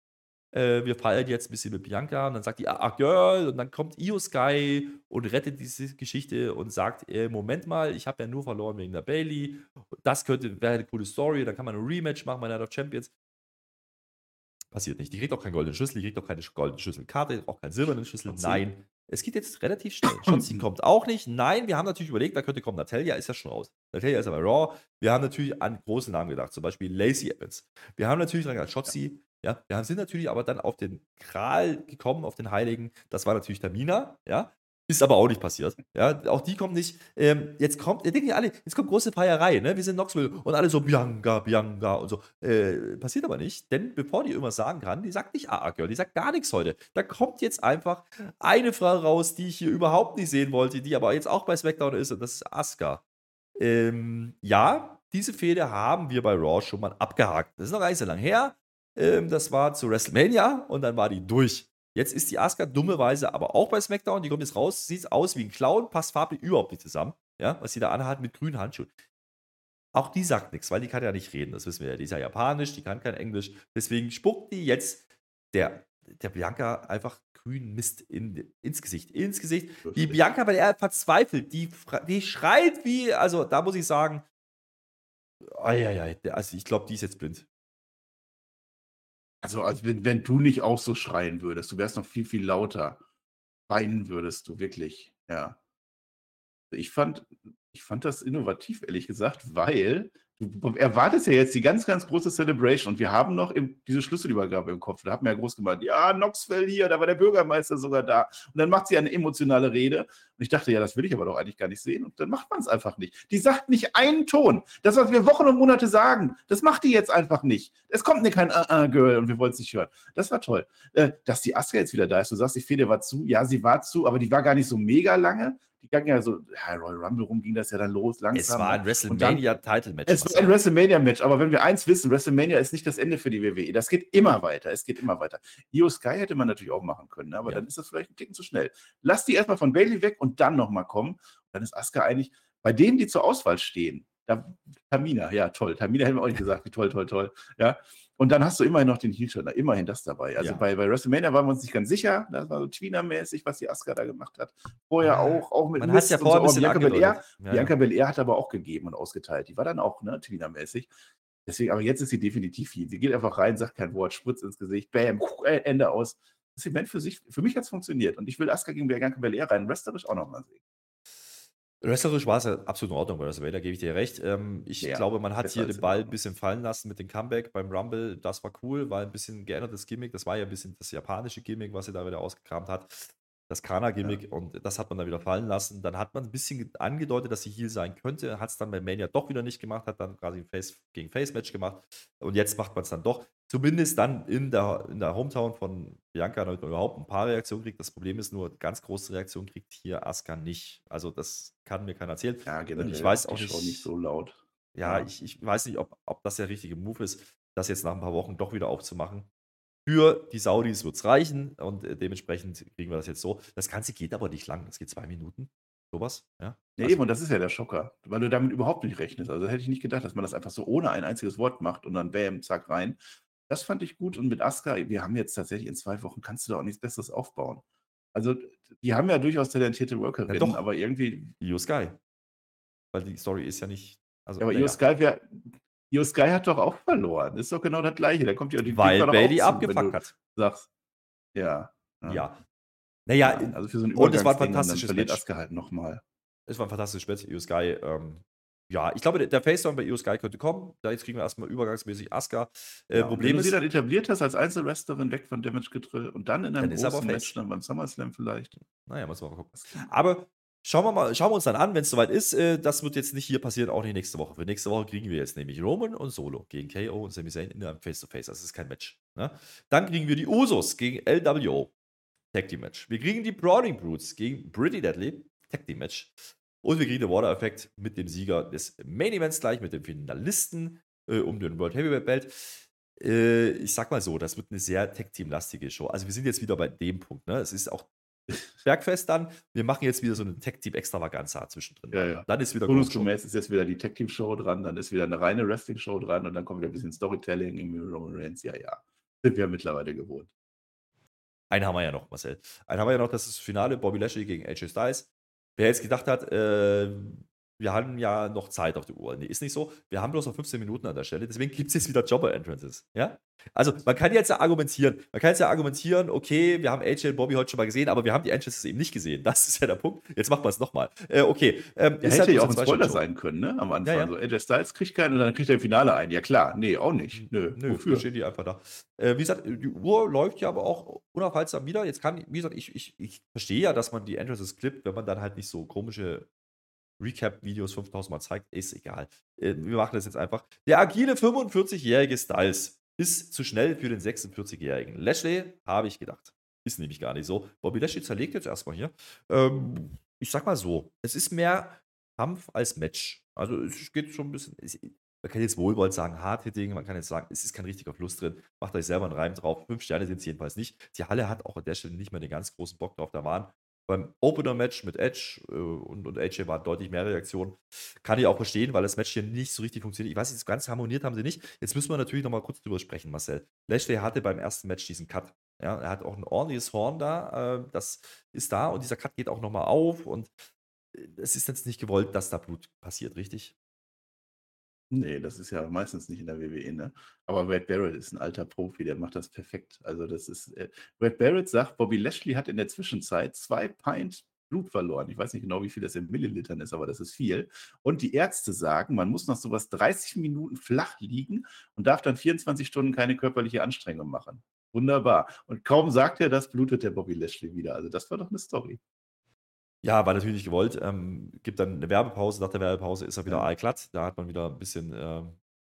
S2: Äh, wir feiern jetzt ein bisschen mit Bianca. Und dann sagt die, ach Girl. Und dann kommt Io Sky und rettet diese Geschichte und sagt, äh, Moment mal, ich habe ja nur verloren wegen der Bailey. Das könnte, wäre eine coole Story. Dann kann man ein Rematch machen bei Night of Champions. Passiert nicht. Die kriegt auch keine goldene Schüssel, die kriegt auch keine goldene Schüsselkarte, auch keine silberne Schüssel. Nein. Es geht jetzt relativ schnell. Shotzi (clears throat) kommt auch nicht. Nein, wir haben natürlich überlegt, da könnte kommen. Natalia ist ja schon raus. Natalia ist aber Raw. Wir haben natürlich an große Namen gedacht, zum Beispiel Lacey Evans. Wir haben natürlich dran gedacht, Shotzi. Ja, wir sind natürlich aber dann auf den Kral gekommen, auf den Heiligen. Das war natürlich Tamina. Ja, Ist aber auch nicht passiert. Ja, auch die kommt nicht. Ähm, jetzt kommt, ja alle, jetzt kommt große Feierei, ne? Wir sind in Knoxville und alle so Bianca, Bianca und so. Äh, passiert aber nicht, denn bevor die irgendwas sagen kann, die sagt nicht AA Girl, die sagt gar nichts heute. Da kommt jetzt einfach eine Frau raus, die ich hier überhaupt nicht sehen wollte, die aber jetzt auch bei SmackDown ist und das ist Asuka. Ähm, ja, diese Fehde haben wir bei Raw schon mal abgehakt. Das ist noch gar nicht so lange her. Ähm, das war zu WrestleMania und dann war die durch. Jetzt ist die Asuka dummerweise aber auch bei SmackDown. Die kommt jetzt raus, sieht aus wie ein Clown, passt farblich überhaupt nicht zusammen. Ja, was sie da anhat mit grünen Handschuhen. Auch die sagt nichts, weil die kann ja nicht reden. Das wissen wir ja. Die ist ja japanisch, die kann kein Englisch. Deswegen spuckt die jetzt der, der Bianca einfach grünen Mist in, ins Gesicht. Ins Gesicht. Die Bianca, weil er verzweifelt, die, die schreit wie, also da muss ich sagen, ei, also ich glaube, die ist jetzt blind.
S3: Also, als wenn, wenn du nicht auch so schreien würdest, du wärst noch viel, viel lauter. Weinen würdest du wirklich, ja. Ich fand, ich fand das innovativ, ehrlich gesagt, weil Du erwartest ja jetzt die ganz, ganz große Celebration und wir haben noch im, diese Schlüsselübergabe im Kopf. Da hat man ja groß gemacht, ja, Knoxville hier, da war der Bürgermeister sogar da. Und dann macht sie eine emotionale Rede. Und ich dachte, ja, das will ich aber doch eigentlich gar nicht sehen. Und dann macht man es einfach nicht. Die sagt nicht einen Ton. Das, was wir Wochen und Monate sagen, das macht die jetzt einfach nicht. Es kommt mir kein uh -uh Girl und wir wollen es nicht hören. Das war toll. Äh, dass die Aska jetzt wieder da ist, du sagst, die Fede war zu. Ja, sie war zu, aber die war gar nicht so mega lange die gangen ja so, ja, Royal Rumble rum ging das ja dann los, langsam.
S2: Es war ein WrestleMania-Title-Match.
S3: Es war ein WrestleMania-Match, aber wenn wir eins wissen, WrestleMania ist nicht das Ende für die WWE. Das geht immer weiter, es geht immer weiter. Io Sky hätte man natürlich auch machen können, ne? aber ja. dann ist das vielleicht ein Ticken zu schnell. Lass die erstmal von Bailey weg und dann nochmal kommen. dann ist Asuka eigentlich, bei denen, die zur Auswahl stehen, da, Tamina, ja, toll. Tamina hätten wir auch nicht gesagt, wie toll, toll, toll. Ja, und dann hast du immerhin noch den Heel-Turner, immerhin das dabei. Also ja. bei, bei WrestleMania waren wir uns nicht ganz sicher. Das war so Tweener-mäßig, was die Asuka da gemacht hat. Vorher auch, auch mit
S2: Man hat ja vorher so.
S3: Bianca Belair, ja, Bianca Belair hat aber auch gegeben und ausgeteilt. Die war dann auch ne, Tweener-mäßig. Deswegen, aber jetzt ist sie definitiv Heel. Sie geht einfach rein, sagt kein Wort, spritzt ins Gesicht, bam, Ende aus. Das Event für sich, für mich hat es funktioniert. Und ich will Asuka gegen Bianca Belair rein, wrestlerisch auch nochmal sehen.
S2: Wrestlerisch war es ja absolut in Ordnung bei WrestleMania, da gebe ich dir recht. Ähm, ich ja, glaube, man hat hier den Ball ein bisschen fallen lassen mit dem Comeback beim Rumble. Das war cool, war ein bisschen geändertes Gimmick. Das war ja ein bisschen das japanische Gimmick, was sie da wieder ausgekramt hat. Das Kana-Gimmick ja. und das hat man dann wieder fallen lassen. Dann hat man ein bisschen angedeutet, dass sie hier sein könnte, hat es dann bei Mania doch wieder nicht gemacht, hat dann quasi ein Face gegen Face-Match gemacht und jetzt macht man es dann doch. Zumindest dann in der, in der Hometown von Bianca, damit man überhaupt ein paar Reaktionen kriegt. Das Problem ist nur, ganz große Reaktionen kriegt hier Asuka nicht. Also, das kann mir keiner erzählen.
S3: Ja.
S2: Und ich weiß auch nicht,
S3: nicht so laut.
S2: Ja, ja. Ich, ich weiß nicht, ob, ob das der richtige Move ist, das jetzt nach ein paar Wochen doch wieder aufzumachen. Für die Saudis wird es reichen und äh, dementsprechend kriegen wir das jetzt so. Das Ganze geht aber nicht lang. Das geht zwei Minuten. Sowas, ja.
S3: Ja, also, eben, und das ist ja der Schocker, weil du damit überhaupt nicht rechnest. Also hätte ich nicht gedacht, dass man das einfach so ohne ein einziges Wort macht und dann bam, zack, rein. Das fand ich gut. Und mit Aska, wir haben jetzt tatsächlich in zwei Wochen, kannst du da auch nichts Besseres aufbauen. Also, die haben ja durchaus talentierte Workerinnen,
S2: doch.
S3: aber irgendwie.
S2: Io Sky. Weil die Story ist ja nicht.
S3: Also, ja, aber Io Sky, wär, Io Sky hat doch auch verloren. Ist doch genau das Gleiche. Da kommt ja
S2: die Weil Bailey abgefuckt hat.
S3: Sagst. Ja.
S2: Ja. ja. Naja,
S3: ja, also für so ein
S2: und es war ein fantastisches
S3: Match. Asuka halt nochmal.
S2: Es war ein fantastisches Match. Io Sky ähm, ja, ich glaube, der Face-Down bei Io Sky könnte kommen. Da jetzt kriegen wir erstmal übergangsmäßig Asuka. Äh, ja, Problem wenn du
S3: ist, sie dann etabliert hast als Einzelwrestlerin weg von Damage Control und dann in einem dann großen Match dann beim SummerSlam vielleicht.
S2: Naja, muss man mal gucken. Aber schauen wir mal, schauen wir uns dann an, wenn es soweit ist. Äh, das wird jetzt nicht hier passieren, auch nicht nächste Woche. Für nächste Woche kriegen wir jetzt nämlich Roman und Solo gegen KO und Sami Zayn in einem Face-to-Face. -face. Das ist kein Match. Ne? Dann kriegen wir die Usos gegen LWO. Tag Team Match. Wir kriegen die Browning Brutes gegen Pretty Deadly. Tag Team Match. Und wir kriegen den Water-Effekt mit dem Sieger des Main Events gleich, mit dem Finalisten äh, um den World Heavyweight Belt. Äh, ich sag mal so, das wird eine sehr Tech-Team-lastige Show. Also wir sind jetzt wieder bei dem Punkt. Ne? Es ist auch Bergfest dann. Wir machen jetzt wieder so eine Tech-Team-Extravaganza zwischendrin.
S3: Ja, ja.
S2: Dann ist wieder
S3: Bonusgemäß ist jetzt wieder die Tech-Team-Show dran, dann ist wieder eine reine Wrestling-Show dran und dann kommt wieder ein bisschen Storytelling im Roman Reigns. Ja, ja. Sind wir mittlerweile gewohnt.
S2: Einen haben wir ja noch, Marcel. Einen haben wir ja noch, das ist das Finale Bobby Lashley gegen AJ Styles. Wer jetzt gedacht hat, äh, wir haben ja noch Zeit auf der Uhr. Nee, ist nicht so. Wir haben bloß noch 15 Minuten an der Stelle. Deswegen gibt es jetzt wieder Jobber-Entrances. Ja? Also, man kann jetzt ja argumentieren. Man kann jetzt ja argumentieren, okay, wir haben AJ und Bobby heute schon mal gesehen, aber wir haben die Entrances eben nicht gesehen. Das ist ja der Punkt. Jetzt machen wir es nochmal. Äh, okay.
S3: Ähm, ja, hätte halt ja auch ein Spoiler sein können, ne? Am Anfang. Ja, ja. So, AJ Styles kriegt keinen und dann kriegt er im Finale ein. Ja, klar. Nee, auch nicht. Nö,
S2: Nö wofür? stehen die einfach da. Äh, wie gesagt, die Uhr läuft ja aber auch unaufhaltsam wieder. Jetzt kann, wie gesagt, ich, ich, ich verstehe ja, dass man die Entrances klippt, wenn man dann halt nicht so komische Recap-Videos 5000 Mal zeigt, ist egal. Äh, wir machen das jetzt einfach. Der agile 45-jährige Styles ist zu schnell für den 46-jährigen. Lashley, habe ich gedacht. Ist nämlich gar nicht so. Bobby Lashley zerlegt jetzt erstmal hier. Ähm, ich sag mal so, es ist mehr Kampf als Match. Also es geht schon ein bisschen. Es, man kann jetzt wohlwollend sagen, Hard-Hitting, man kann jetzt sagen, es ist kein richtiger Fluss drin. Macht euch selber einen Reim drauf. Fünf Sterne sind es jedenfalls nicht. Die Halle hat auch an der Stelle nicht mehr den ganz großen Bock drauf. Da waren beim Opener-Match mit Edge äh, und, und AJ waren deutlich mehr Reaktionen. Kann ich auch verstehen, weil das Match hier nicht so richtig funktioniert. Ich weiß nicht, ganz harmoniert haben sie nicht. Jetzt müssen wir natürlich nochmal kurz drüber sprechen, Marcel. Lashley hatte beim ersten Match diesen Cut. Ja, er hat auch ein ordentliches Horn da. Äh, das ist da und dieser Cut geht auch nochmal auf und äh, es ist jetzt nicht gewollt, dass da Blut passiert, richtig?
S3: Nee, das ist ja meistens nicht in der WWE, ne? Aber Red Barrett ist ein alter Profi, der macht das perfekt. Also das ist, äh, Red Barrett sagt, Bobby Lashley hat in der Zwischenzeit zwei Pint Blut verloren. Ich weiß nicht genau, wie viel das in Millilitern ist, aber das ist viel. Und die Ärzte sagen, man muss nach sowas 30 Minuten flach liegen und darf dann 24 Stunden keine körperliche Anstrengung machen. Wunderbar. Und kaum sagt er das, blutet der Bobby Lashley wieder. Also das war doch eine Story.
S2: Ja, war natürlich nicht gewollt. Ähm, gibt dann eine Werbepause. Nach der Werbepause ist er wieder ja. allglatt. Da hat man wieder ein bisschen äh,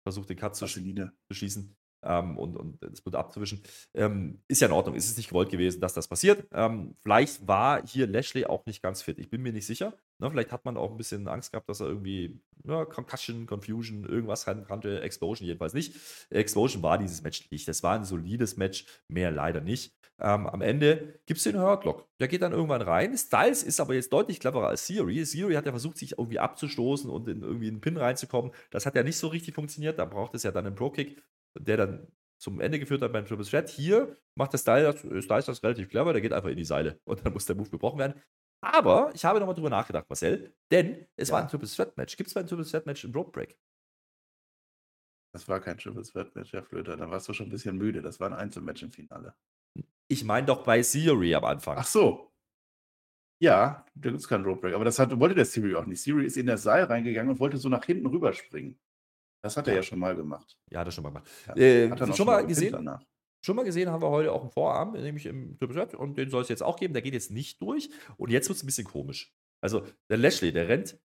S2: versucht, den Cut zu, zu schießen ähm, und, und das Blut abzuwischen. Ähm, ist ja in Ordnung. Ist es nicht gewollt gewesen, dass das passiert. Ähm, vielleicht war hier Lashley auch nicht ganz fit. Ich bin mir nicht sicher. Ne, vielleicht hat man auch ein bisschen Angst gehabt, dass er irgendwie ja, Concussion, Confusion, irgendwas kannte. Explosion jedenfalls nicht. Explosion war dieses Match nicht. Das war ein solides Match, mehr leider nicht. Ähm, am Ende gibt es den Hurtlock. Der geht dann irgendwann rein. Styles ist aber jetzt deutlich cleverer als Theory. Theory hat ja versucht, sich irgendwie abzustoßen und in irgendwie einen Pin reinzukommen. Das hat ja nicht so richtig funktioniert. Da braucht es ja dann einen Pro-Kick der dann zum Ende geführt hat beim Triple Threat. Hier macht der Style, Styles das relativ clever, der geht einfach in die Seile und dann muss der Move gebrochen werden. Aber ich habe nochmal drüber nachgedacht, Marcel, denn es ja. war ein Triple Threat Match. Gibt es ein Triple Threat Match im Rope Break?
S3: Das war kein Triple Threat Match, Herr Flöter. Da warst du schon ein bisschen müde. Das war ein Einzelmatch im Finale.
S2: Ich meine doch bei Theory am Anfang.
S3: Ach so. Ja, da gibt es keinen Rope Break. Aber das hat, wollte der Theory auch nicht. Theory ist in das Seil reingegangen und wollte so nach hinten rüberspringen. Das hat er ja schon mal gemacht.
S2: Ja, hat er schon mal gemacht. Ja. Äh, schon, schon, mal gesehen? Danach. Schon mal gesehen haben wir heute auch einen Vorarm, nämlich im Triple und den soll es jetzt auch geben. Der geht jetzt nicht durch und jetzt wird es ein bisschen komisch. Also der Lashley, der rennt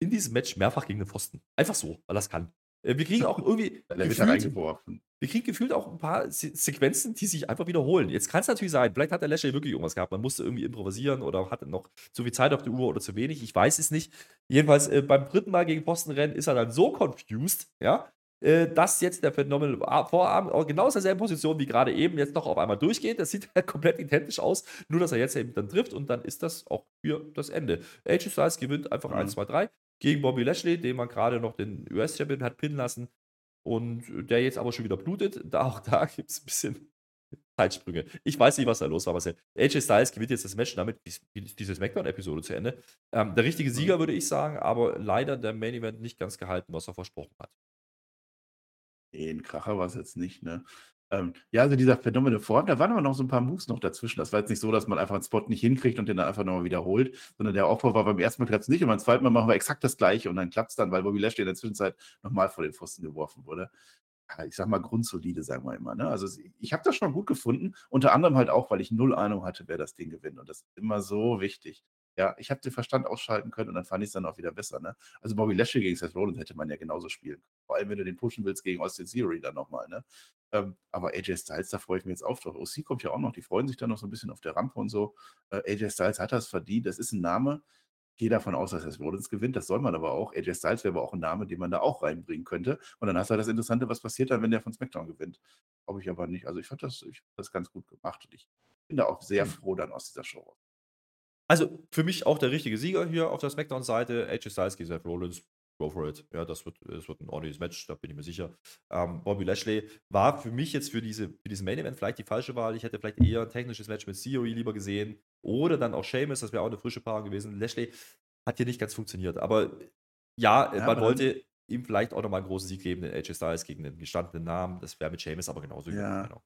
S2: in diesem Match mehrfach gegen den Pfosten. Einfach so, weil er es kann. Äh, wir kriegen auch (laughs) irgendwie.
S3: Der wird reingeworfen.
S2: Wir kriegen gefühlt auch ein paar Se Sequenzen, die sich einfach wiederholen. Jetzt kann es natürlich sein, vielleicht hat der Lashley wirklich irgendwas gehabt. Man musste irgendwie improvisieren oder hatte noch zu viel Zeit auf der Uhr oder zu wenig. Ich weiß es nicht. Jedenfalls äh, beim dritten Mal gegen Posten rennen ist er dann so confused, ja, äh, dass jetzt der Phänomenal Vorarm genau aus derselben Position wie gerade eben jetzt noch auf einmal durchgeht. Das sieht (laughs) halt komplett identisch aus, nur dass er jetzt eben dann trifft und dann ist das auch für das Ende. AJ Styles gewinnt einfach mhm. 1, 2, 3 gegen Bobby Lashley, den man gerade noch den US-Champion hat pinnen lassen und der jetzt aber schon wieder blutet. Da, auch da (laughs) gibt es ein bisschen Zeitsprünge. Ich weiß nicht, was da los war, was AJ Styles gewinnt jetzt das Match, damit ist diese Smackdown-Episode zu Ende. Ähm, der richtige Sieger, würde ich sagen, aber leider der Main Event nicht ganz gehalten, was er versprochen hat.
S3: Nee, ein Kracher war es jetzt nicht, ne? Ähm, ja, also dieser phänomene Form, da waren aber noch so ein paar Moves noch dazwischen. Das war jetzt nicht so, dass man einfach einen Spot nicht hinkriegt und den dann einfach nochmal wiederholt, sondern der Aufbau war beim ersten Mal klappt nicht und beim zweiten Mal machen wir exakt das gleiche und dann klappt es dann, weil Bobby Lashley in der Zwischenzeit nochmal vor den Pfosten geworfen wurde. Ja, ich sag mal grundsolide, sagen wir immer. Ne? Also ich habe das schon gut gefunden, unter anderem halt auch, weil ich null Ahnung hatte, wer das Ding gewinnt und das ist immer so wichtig. Ja, ich habe den Verstand ausschalten können und dann fand ich es dann auch wieder besser. Ne? Also Bobby Lashley gegen Seth Rollins hätte man ja genauso spielen können. Vor allem, wenn du den pushen willst gegen Austin Theory dann nochmal. Ne? Ähm, aber AJ Styles, da freue ich mich jetzt auf drauf. OC kommt ja auch noch, die freuen sich dann noch so ein bisschen auf der Rampe und so. Äh, AJ Styles hat das verdient, das ist ein Name. Ich gehe davon aus, dass Seth Rollins gewinnt, das soll man aber auch. AJ Styles wäre aber auch ein Name, den man da auch reinbringen könnte. Und dann hast du halt das Interessante, was passiert dann, wenn der von SmackDown gewinnt. Glaube ich aber nicht. Also ich fand das, ich fand das ganz gut gemacht und ich bin da auch sehr hm. froh dann aus dieser Show raus.
S2: Also für mich auch der richtige Sieger hier auf der SmackDown-Seite. AJ Styles gegen Seth Rollins. Go for it. Ja, das wird, das wird ein ordentliches Match, da bin ich mir sicher. Ähm, Bobby Lashley war für mich jetzt für, diese, für diesen Main Event vielleicht die falsche Wahl. Ich hätte vielleicht eher ein technisches Match mit Theory lieber gesehen. Oder dann auch Sheamus, das wäre auch eine frische Paarung gewesen. Lashley hat hier nicht ganz funktioniert. Aber ja, ja man wollte ihm vielleicht auch nochmal einen großen Sieg geben, den AJ Styles gegen den gestandenen Namen. Das wäre mit Sheamus aber genauso.
S3: Ja. Genau.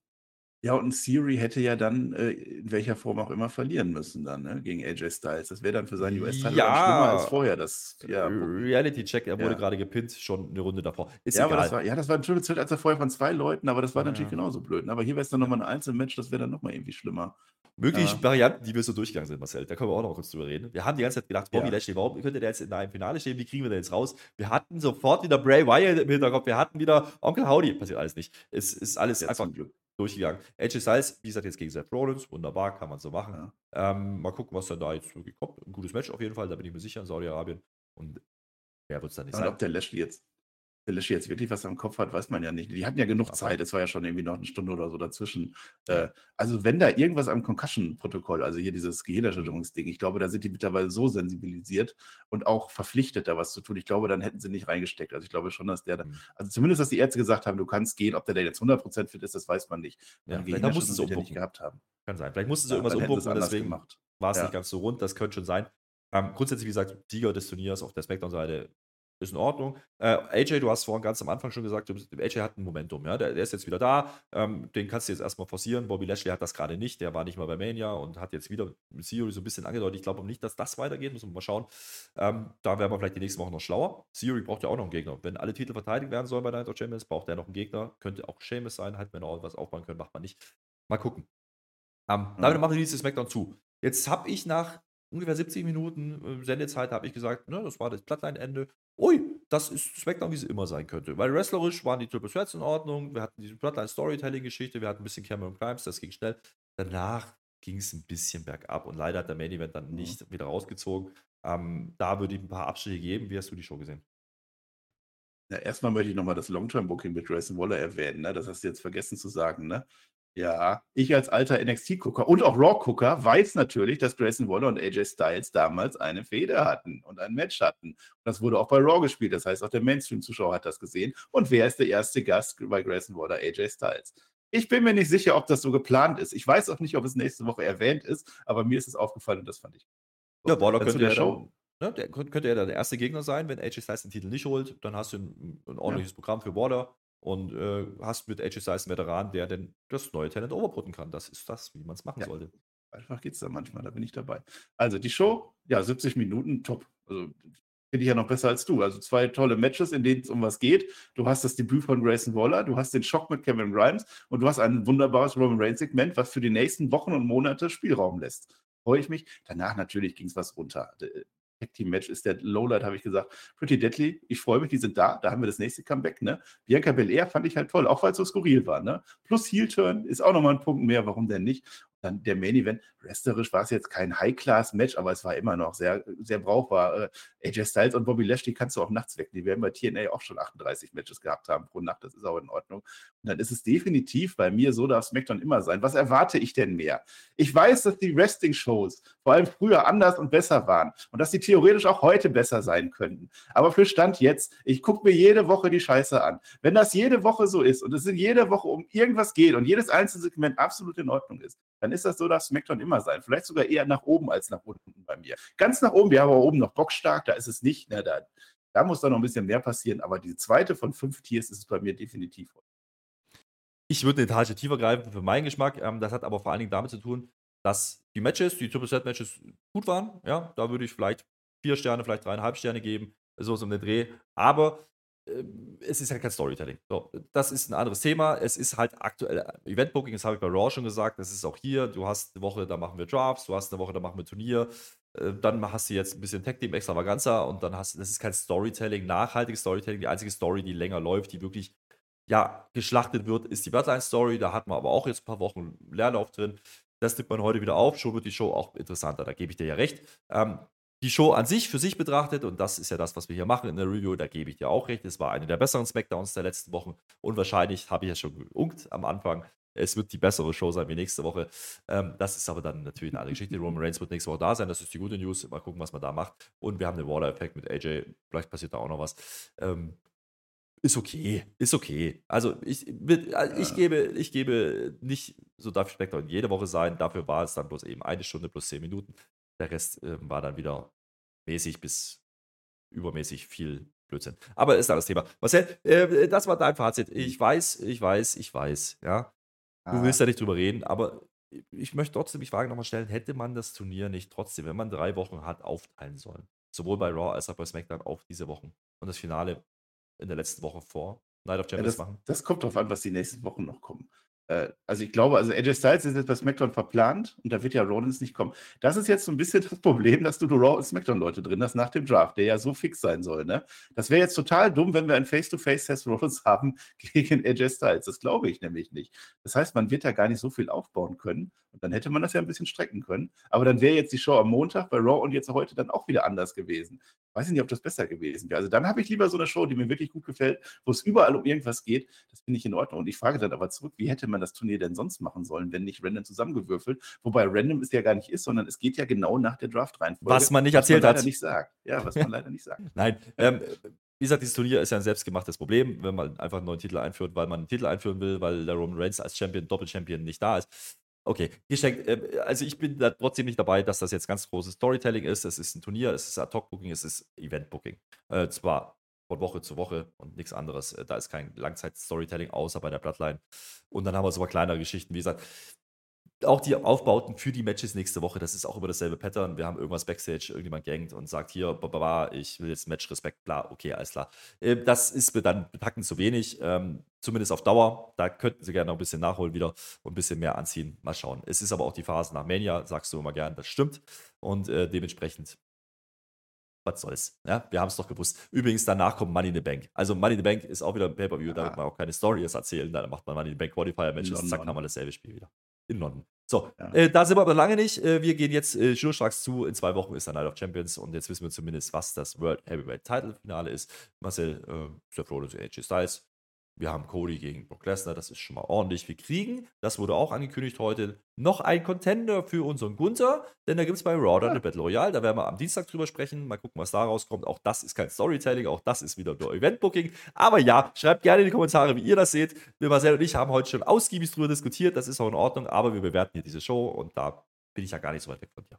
S3: Ja, und Siri hätte ja dann äh, in welcher Form auch immer verlieren müssen dann, ne, gegen AJ Styles. Das wäre dann für seinen US-Titel
S2: ja.
S3: schlimmer als vorher. Das,
S2: ja, Reality-Check, er wurde ja. gerade gepinnt, schon eine Runde davor.
S3: Ist ja, egal. Aber das war, ja, das war ein schönes Zeit, als er vorher von zwei Leuten, aber das war ja. natürlich genauso blöd. Ne? Aber hier wäre es dann nochmal ein Einzelmatch, das wäre dann nochmal irgendwie schlimmer.
S2: Mögliche. Varianten, die wir so durchgegangen sind, Marcel. Da können wir auch noch kurz drüber reden. Wir haben die ganze Zeit gedacht, Bobby. Lashley, warum könnte der jetzt in einem Finale stehen? Wie kriegen wir den jetzt raus? Wir hatten sofort wieder Bray Wyatt im Hinterkopf. Wir hatten wieder Onkel Howdy. Passiert alles nicht. Es ist alles ja, einfach Glück durchgegangen. AJ Styles, wie gesagt, jetzt gegen Seth Rollins. Wunderbar, kann man so machen. Ähm, mal gucken, was dann da jetzt wirklich kommt. Ein gutes Match auf jeden Fall, da bin ich mir sicher in Saudi-Arabien. Und wer wird es dann nicht
S3: Und sein. ob der Lashley jetzt Lashley jetzt wirklich was am Kopf hat, weiß man ja nicht. Die hatten ja genug Zeit, es war ja schon irgendwie noch eine Stunde oder so dazwischen. Äh, also wenn da irgendwas am Concussion-Protokoll, also hier dieses Gehirnerschütterungsding, ich glaube, da sind die mittlerweile so sensibilisiert und auch verpflichtet, da was zu tun. Ich glaube, dann hätten sie nicht reingesteckt. Also ich glaube schon, dass der, da, mhm. also zumindest, dass die Ärzte gesagt haben, du kannst gehen, ob der da jetzt 100% fit ist, das weiß man nicht.
S2: Ja, da mussten sie
S3: nicht gehabt haben.
S2: Kann sein. Vielleicht mussten sie ja, irgendwas umbuchen, deswegen war es ja. nicht ganz so rund. Das könnte schon sein. Ähm, grundsätzlich, wie gesagt, Sieger des Turniers auf der Smackdown-Seite ist in Ordnung. Äh, AJ, du hast vorhin ganz am Anfang schon gesagt, AJ hat ein Momentum, ja. Der, der ist jetzt wieder da. Ähm, den kannst du jetzt erstmal forcieren. Bobby Lashley hat das gerade nicht. Der war nicht mal bei Mania und hat jetzt wieder Theory so ein bisschen angedeutet. Ich glaube nicht, dass das weitergeht. Müssen wir mal schauen. Ähm, da werden wir vielleicht die nächsten Wochen noch schlauer. Theory braucht ja auch noch einen Gegner. Wenn alle Titel verteidigt werden sollen bei Night of Champions, braucht er noch einen Gegner. Könnte auch Seamus sein. Halt, wenn er auch was aufbauen können, macht man nicht. Mal gucken. Ähm, mhm. Damit machen wir dieses Smackdown zu. Jetzt habe ich nach ungefähr 70 Minuten äh, Sendezeit habe ich gesagt, ne, das war das Plattline-Ende. Ui, das ist SmackDown, wie es immer sein könnte. Weil wrestlerisch waren die Triple Threats in Ordnung, wir hatten diese Bloodline-Storytelling-Geschichte, wir hatten ein bisschen Cameron Crimes, das ging schnell. Danach ging es ein bisschen bergab und leider hat der Main Event dann mhm. nicht wieder rausgezogen. Ähm, da würde ich ein paar Abstriche geben. Wie hast du die Show gesehen?
S3: Ja, erstmal möchte ich nochmal das Long-Term-Booking mit Grayson Waller erwähnen. Ne? Das hast du jetzt vergessen zu sagen. Ne? Ja, ich als alter NXT-Gucker und auch Raw-Gucker weiß natürlich, dass Grayson Waller und AJ Styles damals eine Fehde hatten und ein Match hatten. Und das wurde auch bei Raw gespielt. Das heißt, auch der Mainstream-Zuschauer hat das gesehen. Und wer ist der erste Gast bei Grayson Waller? AJ Styles. Ich bin mir nicht sicher, ob das so geplant ist. Ich weiß auch nicht, ob es nächste Woche erwähnt ist, aber mir ist es aufgefallen und das fand ich.
S2: So, ja, Waller könnte ja Show. Ne, der könnte ja der erste Gegner sein, wenn AJ Styles den Titel nicht holt. Dann hast du ein, ein ordentliches ja. Programm für Waller und äh, hast mit Styles einen Veteran, der denn das neue Talent overputten kann. Das ist das, wie man es machen ja. sollte.
S3: Einfach geht es da manchmal, da bin ich dabei. Also die Show, ja, 70 Minuten, top. Also finde ich ja noch besser als du. Also zwei tolle Matches, in denen es um was geht. Du hast das Debüt von Grayson Waller, du hast den Schock mit Kevin Grimes und du hast ein wunderbares Roman Reigns Segment, was für die nächsten Wochen und Monate Spielraum lässt. Freue ich mich. Danach natürlich ging es was runter. Tag Team Match ist der Lowlight, habe ich gesagt. Pretty Deadly, ich freue mich, die sind da. Da haben wir das nächste Comeback. Ne? Bianca Belair fand ich halt toll, auch weil es so skurril war. Ne? Plus Heel Turn ist auch nochmal ein Punkt mehr, warum denn nicht? Dann der Main Event, wrestlerisch war es jetzt kein High-Class-Match, aber es war immer noch sehr, sehr brauchbar. Äh, AJ Styles und Bobby Lashley kannst du auch nachts wecken. Die werden bei TNA auch schon 38 Matches gehabt haben pro Nacht. Das ist auch in Ordnung. Und dann ist es definitiv bei mir so, darf SmackDown immer sein. Was erwarte ich denn mehr? Ich weiß, dass die Wrestling-Shows vor allem früher anders und besser waren und dass sie theoretisch auch heute besser sein könnten. Aber für Stand jetzt, ich gucke mir jede Woche die Scheiße an. Wenn das jede Woche so ist und es in jeder Woche um irgendwas geht und jedes einzelne Segment absolut in Ordnung ist, dann ist das so, dass SmackDown immer sein. Vielleicht sogar eher nach oben als nach unten bei mir. Ganz nach oben, wir haben aber oben noch bockstark, da ist es nicht. Ne, da, da muss dann noch ein bisschen mehr passieren, aber die zweite von fünf Tiers ist es bei mir definitiv.
S2: Ich würde eine Etage tiefer greifen für meinen Geschmack. Ähm, das hat aber vor allen Dingen damit zu tun, dass die Matches, die Triple Set Matches gut waren. Ja, da würde ich vielleicht vier Sterne, vielleicht dreieinhalb Sterne geben, so ist um den Dreh. Aber es ist ja kein Storytelling. So, das ist ein anderes Thema. Es ist halt aktuell äh, Eventbooking, das habe ich bei Raw schon gesagt. Das ist auch hier. Du hast eine Woche, da machen wir Drafts, du hast eine Woche, da machen wir Turnier. Äh, dann hast du jetzt ein bisschen Tech Team Extravaganza und dann hast du, das ist kein Storytelling, nachhaltiges Storytelling. Die einzige Story, die länger läuft, die wirklich ja, geschlachtet wird, ist die Bloodline-Story. Da hatten wir aber auch jetzt ein paar Wochen Leerlauf drin. Das nimmt man heute wieder auf. Schon wird die Show auch interessanter. Da gebe ich dir ja recht. Ähm, die Show an sich für sich betrachtet, und das ist ja das, was wir hier machen in der Review, da gebe ich dir auch recht, es war eine der besseren Smackdowns der letzten Wochen und wahrscheinlich, habe ich ja schon geunkt am Anfang, es wird die bessere Show sein wie nächste Woche. Ähm, das ist aber dann natürlich eine andere Geschichte. Roman Reigns wird nächste Woche da sein, das ist die gute News. Mal gucken, was man da macht. Und wir haben den Water-Effekt mit AJ, vielleicht passiert da auch noch was. Ähm, ist okay, ist okay. Also ich, äh, ich, gebe, ich gebe nicht, so darf Smackdown jede Woche sein, dafür war es dann bloß eben eine Stunde plus zehn Minuten. Der Rest äh, war dann wieder mäßig bis übermäßig viel Blödsinn. Aber ist ein anderes Thema. Marcel, äh, das war dein Fazit. Ich weiß, ich weiß, ich weiß, ja. Du
S3: Ah.
S2: willst da nicht drüber reden, aber ich möchte trotzdem die Frage nochmal stellen, hätte man das Turnier nicht trotzdem, wenn man drei Wochen hat, aufteilen sollen? Sowohl bei Raw als auch bei SmackDown auf diese Wochen und das Finale in der letzten Woche vor Night of
S3: Ja,
S2: Champions
S3: das,
S2: machen?
S3: das kommt drauf an, was die nächsten Wochen noch kommen. Äh, also ich glaube, also AJ Styles ist jetzt bei SmackDown verplant und da wird ja Rollins nicht kommen. Das ist jetzt so ein bisschen (laughs) das Problem, dass du Raw und SmackDown-Leute drin hast nach dem Draft, der ja so fix sein soll. Ne? Das wäre jetzt total dumm, wenn wir ein Face-to-Face Seth Rollins (laughs) haben gegen AJ Styles. Das glaube ich nämlich nicht. Das heißt, man wird da gar nicht so viel aufbauen können. Und dann hätte man das ja ein bisschen strecken können. Aber dann wäre jetzt die Show am Montag bei Raw und jetzt heute dann auch wieder anders gewesen. Weiß ich nicht, ob das besser gewesen wäre. Also dann habe ich lieber so eine Show, die mir wirklich gut gefällt, wo es überall um irgendwas geht. Das finde ich in Ordnung. Und ich frage dann aber zurück, wie hätte man das Turnier denn sonst machen sollen, wenn nicht random zusammengewürfelt? Wobei random es ja gar nicht ist, sondern es geht ja genau nach der Draft-Reihenfolge.
S2: Was man nicht
S3: was
S2: erzählt
S3: man leider
S2: hat.
S3: nicht sagt. Ja, was man leider nicht sagt. (laughs)
S2: Nein, ähm, wie gesagt, dieses Turnier ist ja ein selbstgemachtes Problem, wenn man einfach einen neuen Titel einführt, weil man einen Titel einführen will, weil der Roman Reigns als Champion, Doppel-Champion nicht da ist. Okay, geschenkt. Äh, also ich bin da trotzdem nicht dabei, dass das jetzt ganz großes Storytelling ist. Es ist ein Turnier, es ist Ad-Hoc-Booking, es ist Event-Booking. Äh, zwar von Woche zu Woche und nichts anderes. Äh, Da ist kein Langzeit-Storytelling, außer bei der Bloodline. Und dann haben wir so mal kleinere Geschichten. Wie gesagt, auch die Aufbauten für die Matches nächste Woche, das ist auch immer dasselbe Pattern. Wir haben irgendwas Backstage, irgendjemand gangt und sagt hier, bababa, ich will jetzt Match, Respekt, bla, okay, alles klar. Äh, Das ist mir dann betacken zu wenig, ähm, zumindest auf Dauer. Da könnten sie gerne noch ein bisschen nachholen wieder und ein bisschen mehr anziehen. Mal schauen. Es ist aber auch die Phase nach Mania, sagst du immer gern, das stimmt. Und äh, dementsprechend was soll's. Ja, wir haben es doch gewusst. Übrigens, danach kommt Money in the Bank. Also Money in the Bank ist auch wieder ein Pay-Per-View, da
S3: Ah.
S2: wird man auch keine Stories erzählen. Da macht man Money in the Bank Qualifier-Matches, zack, haben wir dasselbe Spiel wieder. In London. So,
S3: Ja.
S2: äh, da sind wir aber lange nicht. Äh, wir gehen jetzt äh, schnurstracks zu. In zwei Wochen ist der Night of Champions und jetzt wissen wir zumindest, was das World Heavyweight Title Finale ist. Marcel, äh, Rollins und AJ Styles. Wir haben Cody gegen Brock Lesnar, das ist schon mal ordentlich. Wir kriegen, das wurde auch angekündigt heute, noch ein Contender für unseren Gunther, denn da gibt es bei Raw dann eine Battle Royale, da werden wir am Dienstag drüber sprechen, mal gucken, was da rauskommt. Auch das ist kein Storytelling, auch das ist wieder nur Eventbooking. Aber ja, schreibt gerne in die Kommentare, wie ihr das seht. Wir Marcel und ich haben heute schon ausgiebig drüber diskutiert, das ist auch in Ordnung, aber wir bewerten hier diese Show und da bin ich ja gar nicht so weit weg von dir.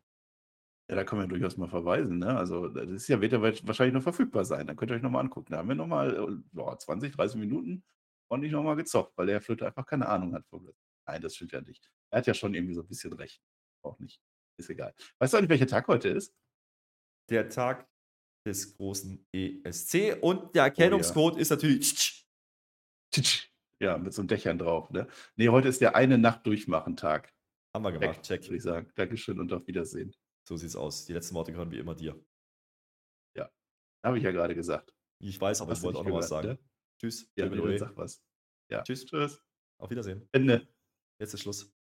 S3: Ja, da man ja durchaus mal verweisen. Ne? Also, das ist ja, wird ja wahrscheinlich noch verfügbar sein. Dann könnt ihr euch nochmal angucken. Da haben wir nochmal ja, 20, 30 Minuten ordentlich nochmal gezockt, weil der Herr Flöte einfach keine Ahnung hat. von Wrestling. Nein, das stimmt ja nicht. Er hat ja schon irgendwie so ein bisschen recht. Auch nicht. Ist egal. Weißt du eigentlich, welcher Tag heute ist?
S2: Der Tag des großen ESC und der Erkennungscode ist natürlich
S3: Titsch. Ja, mit so einem Dächern drauf. Ne? Nee, heute ist der eine Nacht durchmachen Tag.
S2: haben wir gemacht. Check.
S3: Würde ich sagen. Dankeschön und auf Wiedersehen.
S2: So sieht's aus. Die letzten Worte gehören wie immer dir.
S3: Habe ich ja gerade gesagt.
S2: Ich weiß, aber
S3: Hast
S2: ich wollte auch noch was sagen.
S3: ne?
S2: Tschüss.
S3: Ja, sag was. Ja.
S2: Tschüss.
S3: Tschüss.
S2: Auf Wiedersehen.
S3: Ende.
S2: Jetzt ist Schluss.